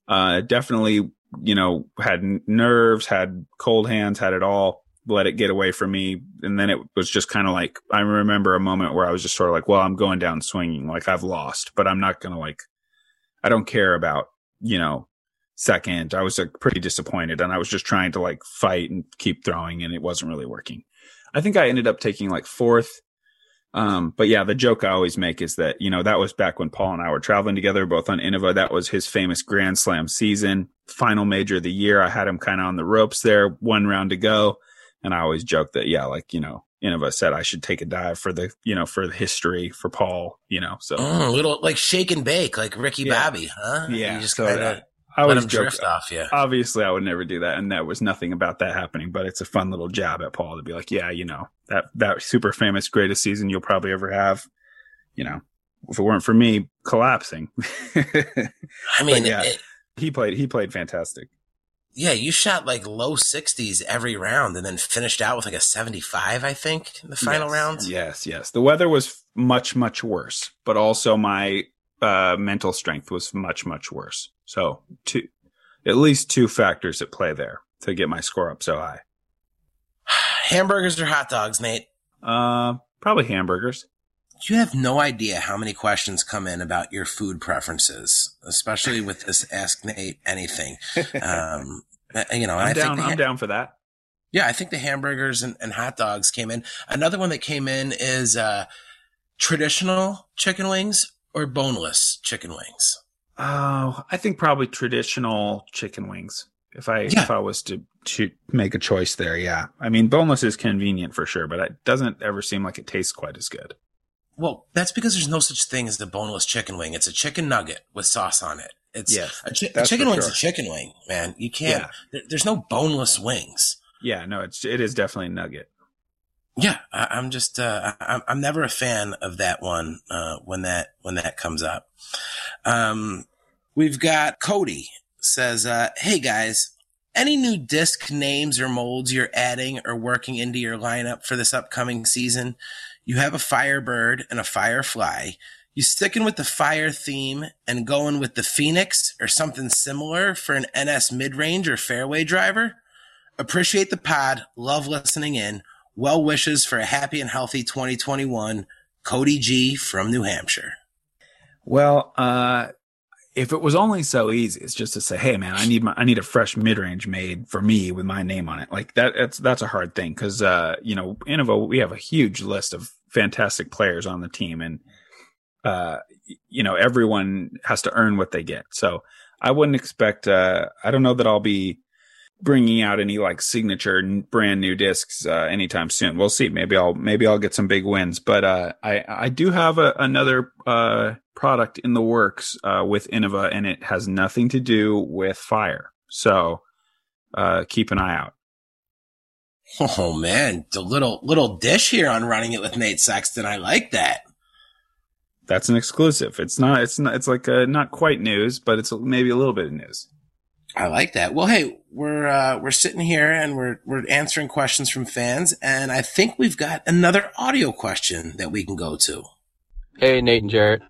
Uh, definitely, you know, had nerves, had cold hands, had it all. Let it get away from me. And then it was just kind of like, I remember a moment where I was just sort of like, well, I'm going down swinging. Like I've lost, but I'm not going to like, I don't care about, you know, second. I was like, pretty disappointed and I was just trying to like fight and keep throwing and it wasn't really working. I think I ended up taking like fourth. Um, but yeah, the joke I always make is that, you know, that was back when Paul and I were traveling together, both on Innova. That was his famous Grand Slam season, final major of the year. I had him kind of on the ropes there, one round to go. And I always joke that, yeah, like, you know, Innova said I should take a dive for the, you know, for the history for Paul, you know, so Mm, a little like shake and bake, like Ricky Yeah. Bobby, huh? Yeah, You just so kind of. I him drift off you. obviously I would never do that. And there was nothing about that happening, but it's a fun little jab at Paul to be like, yeah, you know, that, that super famous greatest season you'll probably ever have, you know, if it weren't for me collapsing, I mean, yeah. it- he played, he played fantastic. Yeah, you shot like low 60s every round and then finished out with like a 75, I think, in the final yes. rounds. Yes. Yes. The weather was much, much worse, but also my, uh, mental strength was much, much worse. So two, at least two factors at play there to get my score up so high. Hamburgers or hot dogs, Nate? Uh, probably hamburgers. You have no idea how many questions come in about your food preferences, especially with this Ask Nate Anything. Um, uh, you know, I'm down. I'm ha- down for that. Yeah, I think the hamburgers and, and hot dogs came in. Another one that came in is uh, traditional chicken wings or boneless chicken wings. Oh, I think probably traditional chicken wings. If I Yeah. if I was to to make a choice there, yeah. I mean, boneless is convenient for sure, but it doesn't ever seem like it tastes quite as good. Well, that's because there's no such thing as the boneless chicken wing. It's a chicken nugget with sauce on it. It's Yes, a, chi- a chicken wing's sure. a chicken wing, man. You can't. Yeah. There, there's no boneless wings. Yeah, no, it's it is definitely a nugget. Yeah, I, I'm just uh, I, I'm- I'm never a fan of that one uh, when that when that comes up. Um, we've got Cody says, uh, "Hey guys, any new disc names or molds you're adding or working into your lineup for this upcoming season? You have a Firebird and a Firefly. You sticking with the fire theme and going with the Phoenix or something similar for an NS mid range or fairway driver? Appreciate the pod. Love listening in." Well wishes for a happy and healthy 2021. Cody G from New Hampshire. Well, uh if it was only so easy, it's just to say, "Hey, man, I need my I need a fresh mid range made for me with my name on it." Like that, that's that's a hard thing because uh, you know, Innova, we have a huge list of fantastic players on the team, and uh, you know, everyone has to earn what they get. So I wouldn't expect. Uh, I don't know that I'll be bringing out any like signature brand new discs uh, anytime soon. We'll see. Maybe I'll maybe I'll get some big wins. But uh, I I do have a, another uh, product in the works uh, with Innova, and it has nothing to do with fire. So uh, keep an eye out. Oh man, the little little dish here on running it with Nate Sexton. I like that. That's an exclusive. It's not. It's not. It's like a, not quite news, but it's maybe a little bit of news. I like that. Well, hey, we're uh, we're sitting here and we're we're answering questions from fans, and I think we've got another audio question that we can go to. Hey, Nate and Jarrett.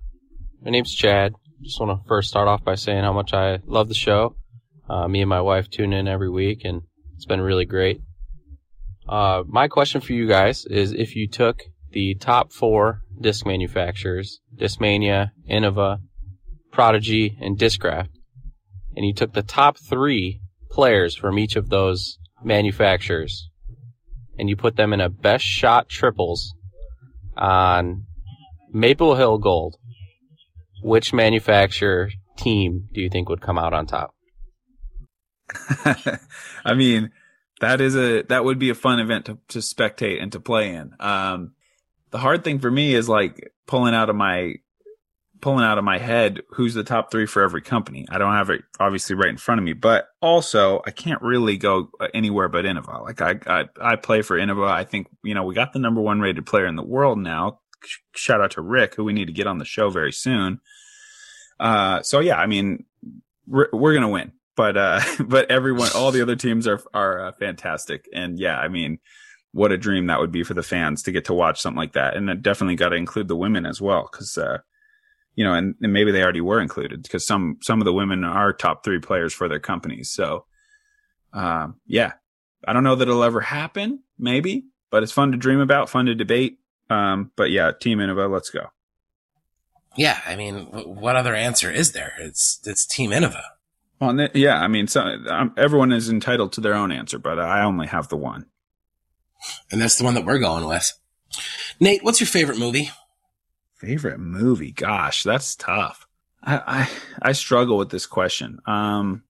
My name's Chad. Just want to first start off by saying how much I love the show. Uh, me and my wife tune in every week, and it's been really great. Uh, my question for you guys is if you took the top four disc manufacturers, Discmania, Innova, Prodigy, and Discraft, and you took the top three players from each of those manufacturers, and you put them in a best shot triples on Maple Hill Gold, which manufacturer team do you think would come out on top? I mean, that is a that would be a fun event to, to spectate and to play in. Um, the hard thing for me is like pulling out of my pulling out of my head who's the top three for every company. I don't have it obviously right in front of me, but also I can't really go anywhere but Innova. Like I, I, I play for Innova. I think, you know, we got the number one rated player in the world now. Shout out to Rick, who we need to get on the show very soon. Uh, so yeah, I mean, we're, we're going to win, but, uh, but everyone, all the other teams are, are uh, fantastic. And yeah, I mean, what a dream that would be for the fans to get to watch something like that. And it definitely got to include the women as well. Cause, uh, you know, and, and, maybe they already were included because some some of the women are top three players for their companies. So, um, yeah, I don't know that it'll ever happen, maybe, but it's fun to dream about, fun to debate. Um, but yeah, Team Innova, let's go. Yeah, I mean, what other answer is there? It's it's Team Innova. Well, yeah, I mean, so um, everyone is entitled to their own answer, but I only have the one, and that's the one that we're going with. Nate, what's your favorite movie? Favorite movie? Gosh, that's tough. I, I, I struggle with this question. Um,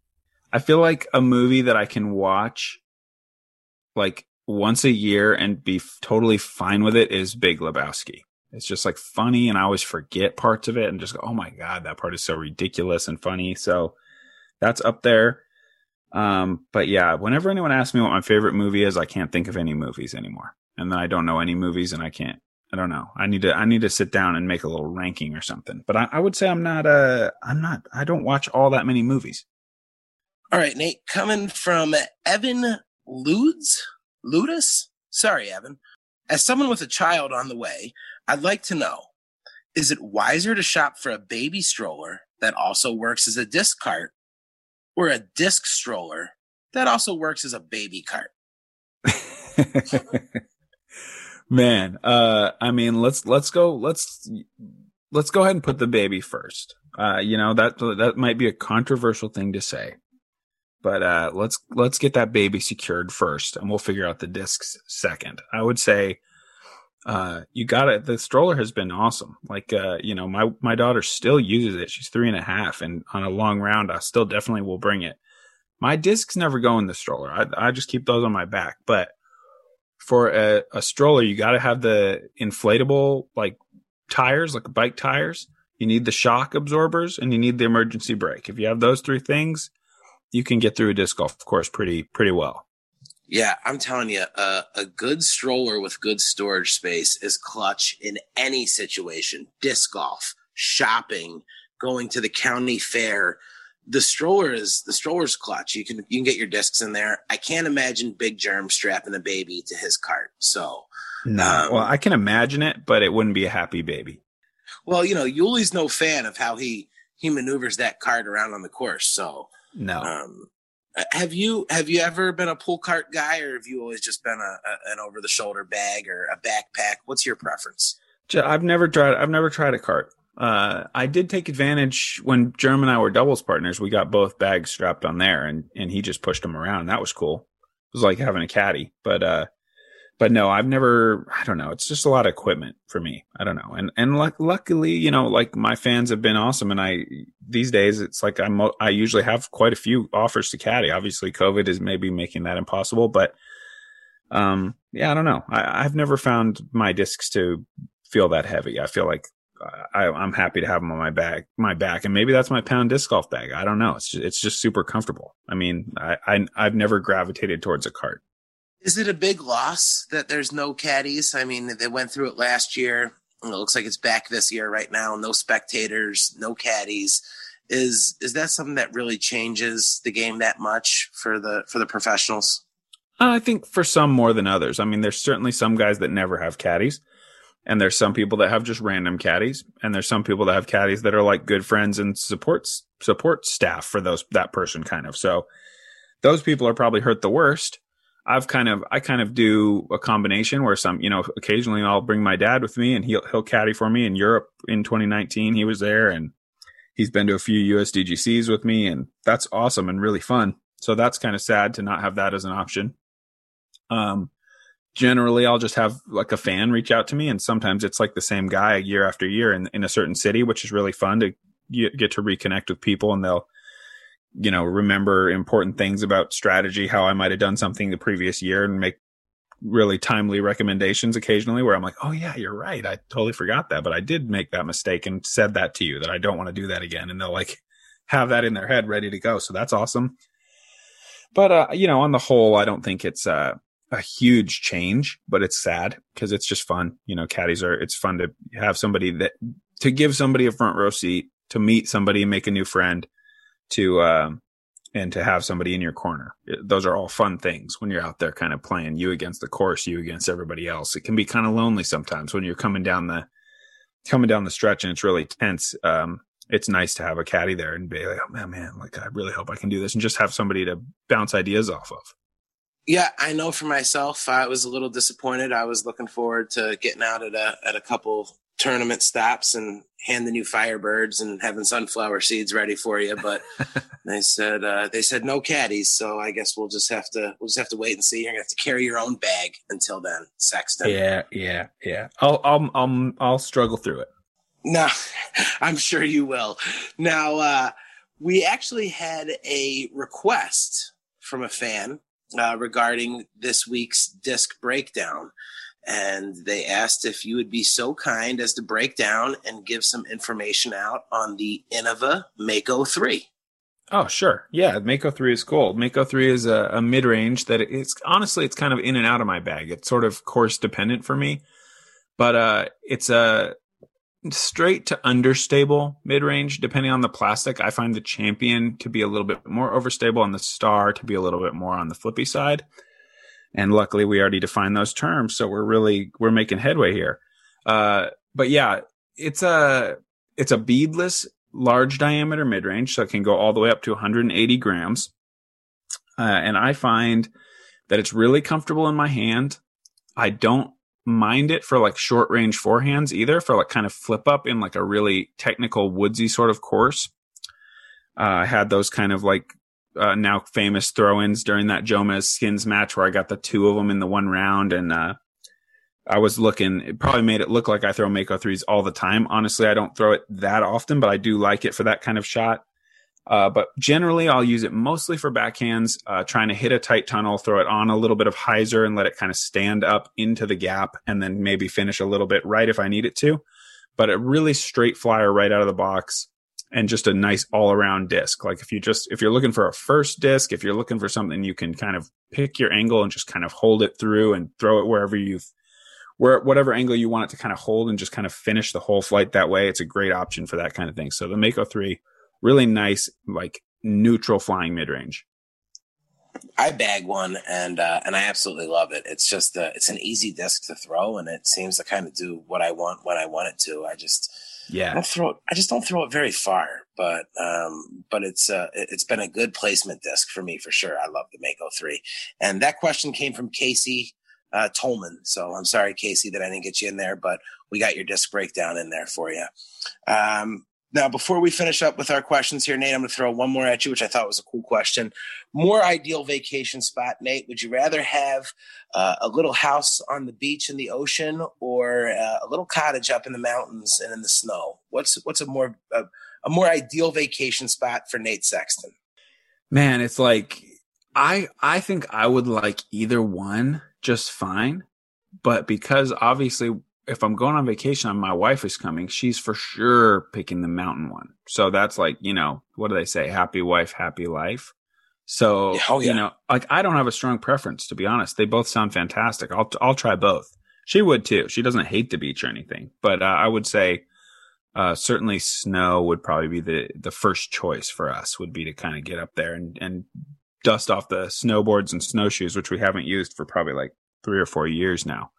I feel like a movie that I can watch like once a year and be f- totally fine with it is Big Lebowski. It's just like funny and I always forget parts of it and just go, Oh my God, that part is so ridiculous and funny. So that's up there. Um, but yeah, whenever anyone asks me what my favorite movie is, I can't think of any movies anymore. And then I don't know any movies and I can't I don't know. I need to I need to sit down and make a little ranking or something. But I, I would say I'm not uh I'm not I don't watch all that many movies. All right, Nate, coming from Evan Ludes Ludus? Sorry, Evan. As someone with a child on the way, I'd like to know is it wiser to shop for a baby stroller that also works as a disc cart or a disc stroller that also works as a baby cart? Man, uh, I mean, let's let's go let's let's go ahead and put the baby first. Uh, you know that that might be a controversial thing to say, but uh, let's let's get that baby secured first, and we'll figure out the discs second. I would say, uh, you got it. The stroller has been awesome. Like, uh, you know, my my daughter still uses it. She's three and a half, and on a long round, I still definitely will bring it. My discs never go in the stroller. I I just keep those on my back, but for a, a stroller, you got to have the inflatable like tires, like bike tires. You need the shock absorbers and you need the emergency brake. If you have those three things, you can get through a disc golf course pretty pretty well. Yeah, I'm telling you, uh, a good stroller with good storage space is clutch in any situation. Disc golf, shopping, going to the county fair, the stroller is the stroller's clutch. You can you can get your discs in there. I can't imagine Big Jerm strapping a baby to his cart. So no, um, well, I can imagine it, but it wouldn't be a happy baby. Well, you know, Yuli's no fan of how he he maneuvers that cart around on the course. So no. Um, have you have you ever been a pull cart guy, or have you always just been a, a an over the shoulder bag or a backpack? What's your preference? I've never tried. I've never tried a cart. Uh, I did take advantage when Jeremy and I were doubles partners. We got both bags strapped on there, and and he just pushed them around. That was cool. It was like having a caddy. But uh, but no, I've never. I don't know. It's just a lot of equipment for me. I don't know. And and luck, luckily, you know, like my fans have been awesome. And I these days, it's like I'm. I usually have quite a few offers to caddy. Obviously, COVID is maybe making that impossible, but um, yeah, I don't know. I, I've never found my discs to feel that heavy. I feel like I, am happy to have them on my back, my back, and maybe that's my pound disc golf bag. I don't know. It's just, it's just super comfortable. I mean, I, I I've never gravitated towards a cart. Is it a big loss that there's no caddies? I mean, they went through it last year. It looks like it's back this year right now. No spectators, no caddies. Is is that something that really changes the game that much for the for the professionals? Uh, I think for some more than others. I mean, there's certainly some guys that never have caddies, and there's some people that have just random caddies, and there's some people that have caddies that are like good friends and supports support staff for those that person kind of. So those people are probably hurt the worst. I've kind of I kind of do a combination where some you know occasionally I'll bring my dad with me and he'll he'll caddy for me in Europe in 2019 he was there and he's been to a few USDGCs with me and that's awesome and really fun so that's kind of sad to not have that as an option um generally I'll just have like a fan reach out to me and sometimes it's like the same guy year after year in in a certain city which is really fun to get to reconnect with people and they'll you know, remember important things about strategy, how I might have done something the previous year and make really timely recommendations occasionally where I'm like, oh yeah, you're right. I totally forgot that, but I did make that mistake and said that to you that I don't want to do that again. And they'll like have that in their head ready to go. So that's awesome. But, uh, you know, on the whole, I don't think it's, uh, a huge change, but it's sad because it's just fun. You know, caddies are, it's fun to have somebody that, to give somebody a front row seat, to meet somebody and make a new friend to um, and to have somebody in your corner. Those are all fun things when you're out there kind of playing you against the course, you against everybody else. It can be kind of lonely sometimes when you're coming down the coming down the stretch and it's really tense. Um, it's nice to have a caddy there and be like, oh man, man, like I really hope I can do this and just have somebody to bounce ideas off of. Yeah, I know for myself, I was a little disappointed. I was looking forward to getting out at a at a couple tournament stops and hand the new Firebirds and having sunflower seeds ready for you. But they said uh, they said no caddies, so I guess we'll just have to we'll just have to wait and see. You're gonna have to carry your own bag until then, Sexton. Yeah, yeah, yeah. I'll I'll I'll, I'll struggle through it. No, I'm sure you will. Now uh, we actually had a request from a fan uh, regarding this week's disc breakdown and they asked if you would be so kind as to break down and give some information out on the Innova Mako 3. Oh, sure. Yeah, Mako 3 is cool. Mako 3 is a, a mid range that it's honestly, it's kind of in and out of my bag. It's sort of course dependent for me, but uh, it's a straight to understable mid range, depending on the plastic. I find the Champion to be a little bit more overstable and the Star to be a little bit more on the flippy side. And luckily we already defined those terms so we're really we're making headway here. Uh, but yeah it's a it's a beadless large diameter mid range so it can go all the way up to 180 grams. Uh, and i find that it's really comfortable in my hand. I don't mind it for like short range forehands either for like kind of flip up in like a really technical woodsy sort of course uh, i had those kind of like uh, now famous throw-ins during that Jomez skins match where I got the two of them in the one round and uh, I was looking it probably made it look like I throw Mako threes all the time. Honestly, I don't throw it that often, but I do like it for that kind of shot. Uh, but generally, I'll use it mostly for backhands, uh, trying to hit a tight tunnel, throw it on a little bit of hyzer and let it kind of stand up into the gap and then maybe finish a little bit right if I need it to. But a really straight flyer right out of the box and just a nice all around disc. Like if you just, if you're looking for a first disc, if you're looking for something you can kind of pick your angle and just kind of hold it through and throw it wherever you've, where, whatever angle you want it to kind of hold and just kind of finish the whole flight that way. It's a great option for that kind of thing. So the Mako 3, really nice, like neutral flying mid range. I bag one and uh, and I absolutely love it. It's just uh, it's an easy disc to throw and it seems to kind of do what I want when I want it to. I just yeah, I don't throw it. I just don't throw it very far, but um, but it's uh, it's been a good placement disc for me for sure. I love the Mako three, and that question came from Casey uh, Tolman. So I'm sorry, Casey, that I didn't get you in there, but we got your disc breakdown in there for you. Um, Now, before we finish up with our questions here, Nate, I'm going to throw one more at you, which I thought was a cool question. More ideal vacation spot, Nate? Would you rather have uh, a little house on the beach in the ocean or uh, a little cottage up in the mountains and in the snow? What's what's a more a, a more ideal vacation spot for Nate Sexton? Man, it's like I I think I would like either one just fine, but because obviously if I'm going on vacation and my wife is coming, she's for sure picking the mountain one. So that's like, you know, what do they say? Happy wife, happy life. So, oh, yeah. you know, like I don't have a strong preference to be honest. They both sound fantastic. I'll I'll try both. She would too. She doesn't hate the beach or anything, but uh, I would say uh, certainly snow would probably be the the first choice for us. Would be to kind of get up there and and dust off the snowboards and snowshoes, which we haven't used for probably like three or four years now.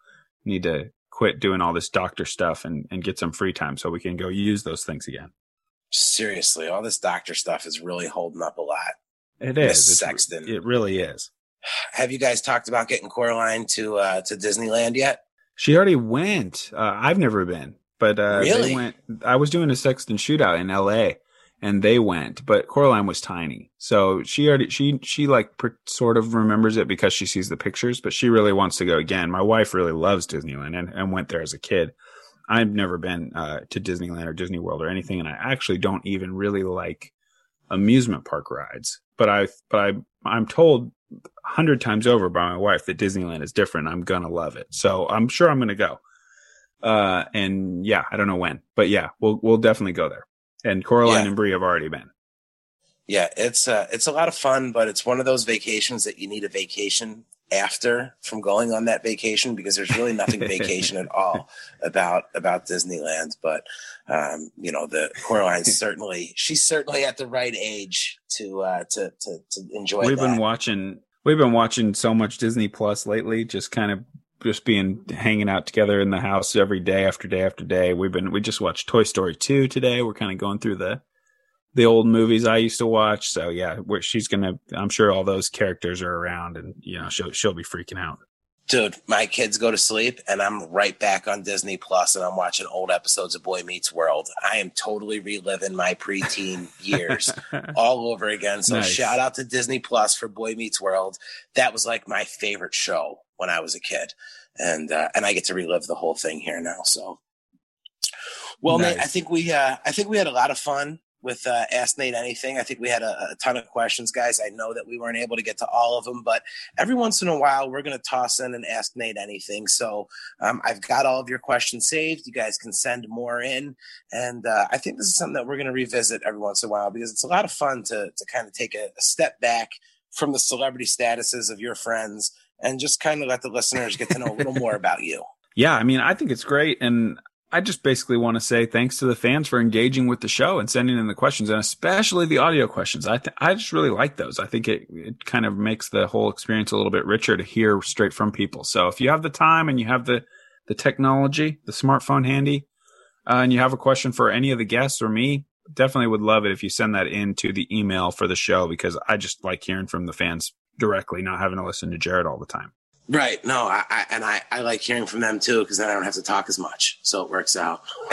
Need to quit doing all this doctor stuff and, and get some free time so we can go use those things again. Seriously, all this doctor stuff is really holding up a lot. It is. Sexton. It really is. Have you guys talked about getting Coraline to uh, to Disneyland yet? She already went. Uh, I've never been, but uh, really? they went. I was doing a Sexton shootout in L.A and they went, but Coraline was tiny. So she already, she, she like sort of remembers it because she sees the pictures, but she really wants to go again. My wife really loves Disneyland and, and went there as a kid. I've never been uh, to Disneyland or Disney World or anything, and I actually don't even really like amusement park rides. But I, but I, I'm told a hundred times over by my wife that Disneyland is different. I'm gonna love it, so I'm sure I'm gonna go. Uh, and yeah, I don't know when, but yeah, we'll we'll definitely go there and Coraline yeah. and Bree have already been. Yeah, it's uh, it's a lot of fun, but it's one of those vacations that you need a vacation after from going on that vacation because there's really nothing vacation at all about about Disneyland. But um, you know, the Coraline's certainly she's certainly at the right age to uh, to, to to enjoy. We've that. been watching we've been watching so much Disney Plus lately, just kind of just being hanging out together in the house every day after day after day. We've been we just watched Toy Story 2 today. We're kind of going through the the old movies I used to watch. So yeah, she's gonna. I'm sure all those characters are around, and you know she'll she'll be freaking out. Dude, my kids go to sleep, and I'm right back on Disney Plus, and I'm watching old episodes of Boy Meets World. I am totally reliving my preteen years all over again. So nice. shout out to Disney Plus for Boy Meets World. That was like my favorite show when I was a kid, and uh, and I get to relive the whole thing here now. So, well, nice. Nate, I think we uh, I think we had a lot of fun with uh, Ask Nate Anything. I think we had a, a, ton of questions, guys. I know that we weren't able to get to all of them, but every once in a while, we're going to toss in and Ask Nate Anything. So um, I've got all of your questions saved. You guys can send more in. And uh, I think this is something that we're going to revisit every once in a while because it's a lot of fun to, to kind of take a, a step back from the celebrity statuses of your friends and just kind of let the listeners get to know a little more about you. Yeah, I mean, I think it's great. And I just basically want to say thanks to the fans for engaging with the show and sending in the questions and especially the audio questions. I th- I just really like those. I think it, it kind of makes the whole experience a little bit richer to hear straight from people. So if you have the time and you have the, the technology, the smartphone handy, uh, and you have a question for any of the guests or me, definitely would love it if you send that into the email for the show because I just like hearing from the fans directly, not having to listen to Jared all the time. Right. No, I, I, and I, I like hearing from them too because then I don't have to talk as much. So it works out.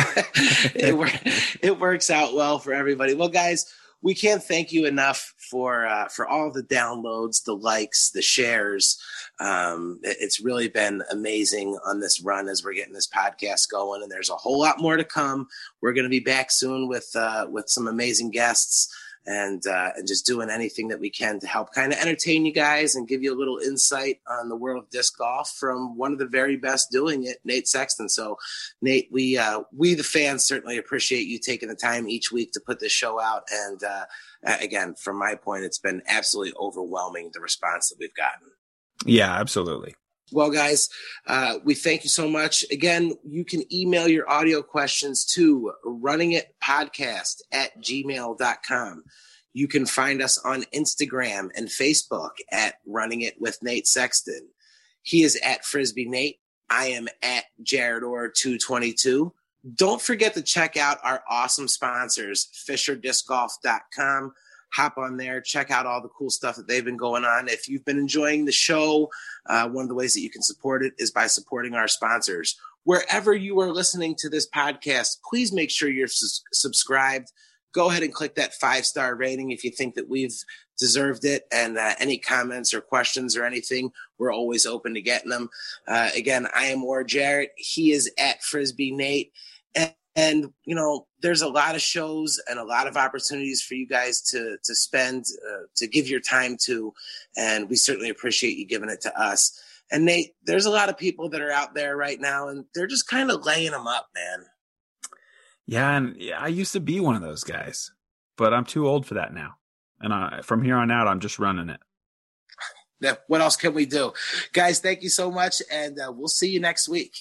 it, it works out well for everybody. Well, guys, we can't thank you enough for uh, for all the downloads, the likes, the shares. Um, it, it's really been amazing on this run as we're getting this podcast going, and there's a whole lot more to come. We're going to be back soon with uh, with some amazing guests and uh, and just doing anything that we can to help kind of entertain you guys and give you a little insight on the world of disc golf from one of the very best doing it, Nate Sexton. So, Nate, we uh, we the fans certainly appreciate you taking the time each week to put this show out. And uh, again, from my point, it's been absolutely overwhelming the response that we've gotten. Yeah, absolutely. Well, guys, uh, we thank you so much. Again, you can email your audio questions to runningitpodcast at gmail.com. You can find us on Instagram and Facebook at Running It with Nate Sexton. He is at Frisbee Nate. I am at Jared Orr 222. Don't forget to check out our awesome sponsors, FisherDiscGolf.com hop on there, check out all the cool stuff that they've been going on. If you've been enjoying the show, uh, one of the ways that you can support it is by supporting our sponsors. wherever you are listening to this podcast, please make sure you're su- subscribed. Go ahead and click that five star rating if you think that we've deserved it. And uh, any comments or questions or anything, we're always open to getting them. Uh, again, I am War Jarrett. He is at Frisbee Nate. And, and, you know, there's a lot of shows and a lot of opportunities for you guys to to spend uh, to give your time to, and we certainly appreciate you giving it to us. And Nate, there's a lot of people that are out there right now, and they're just kind of laying them up, man. Yeah, and I used to be one of those guys, but I'm too old for that now. And I, from here on out, I'm just running it. Yeah, what else can we do? Guys, thank you so much, and uh, we'll see you next week.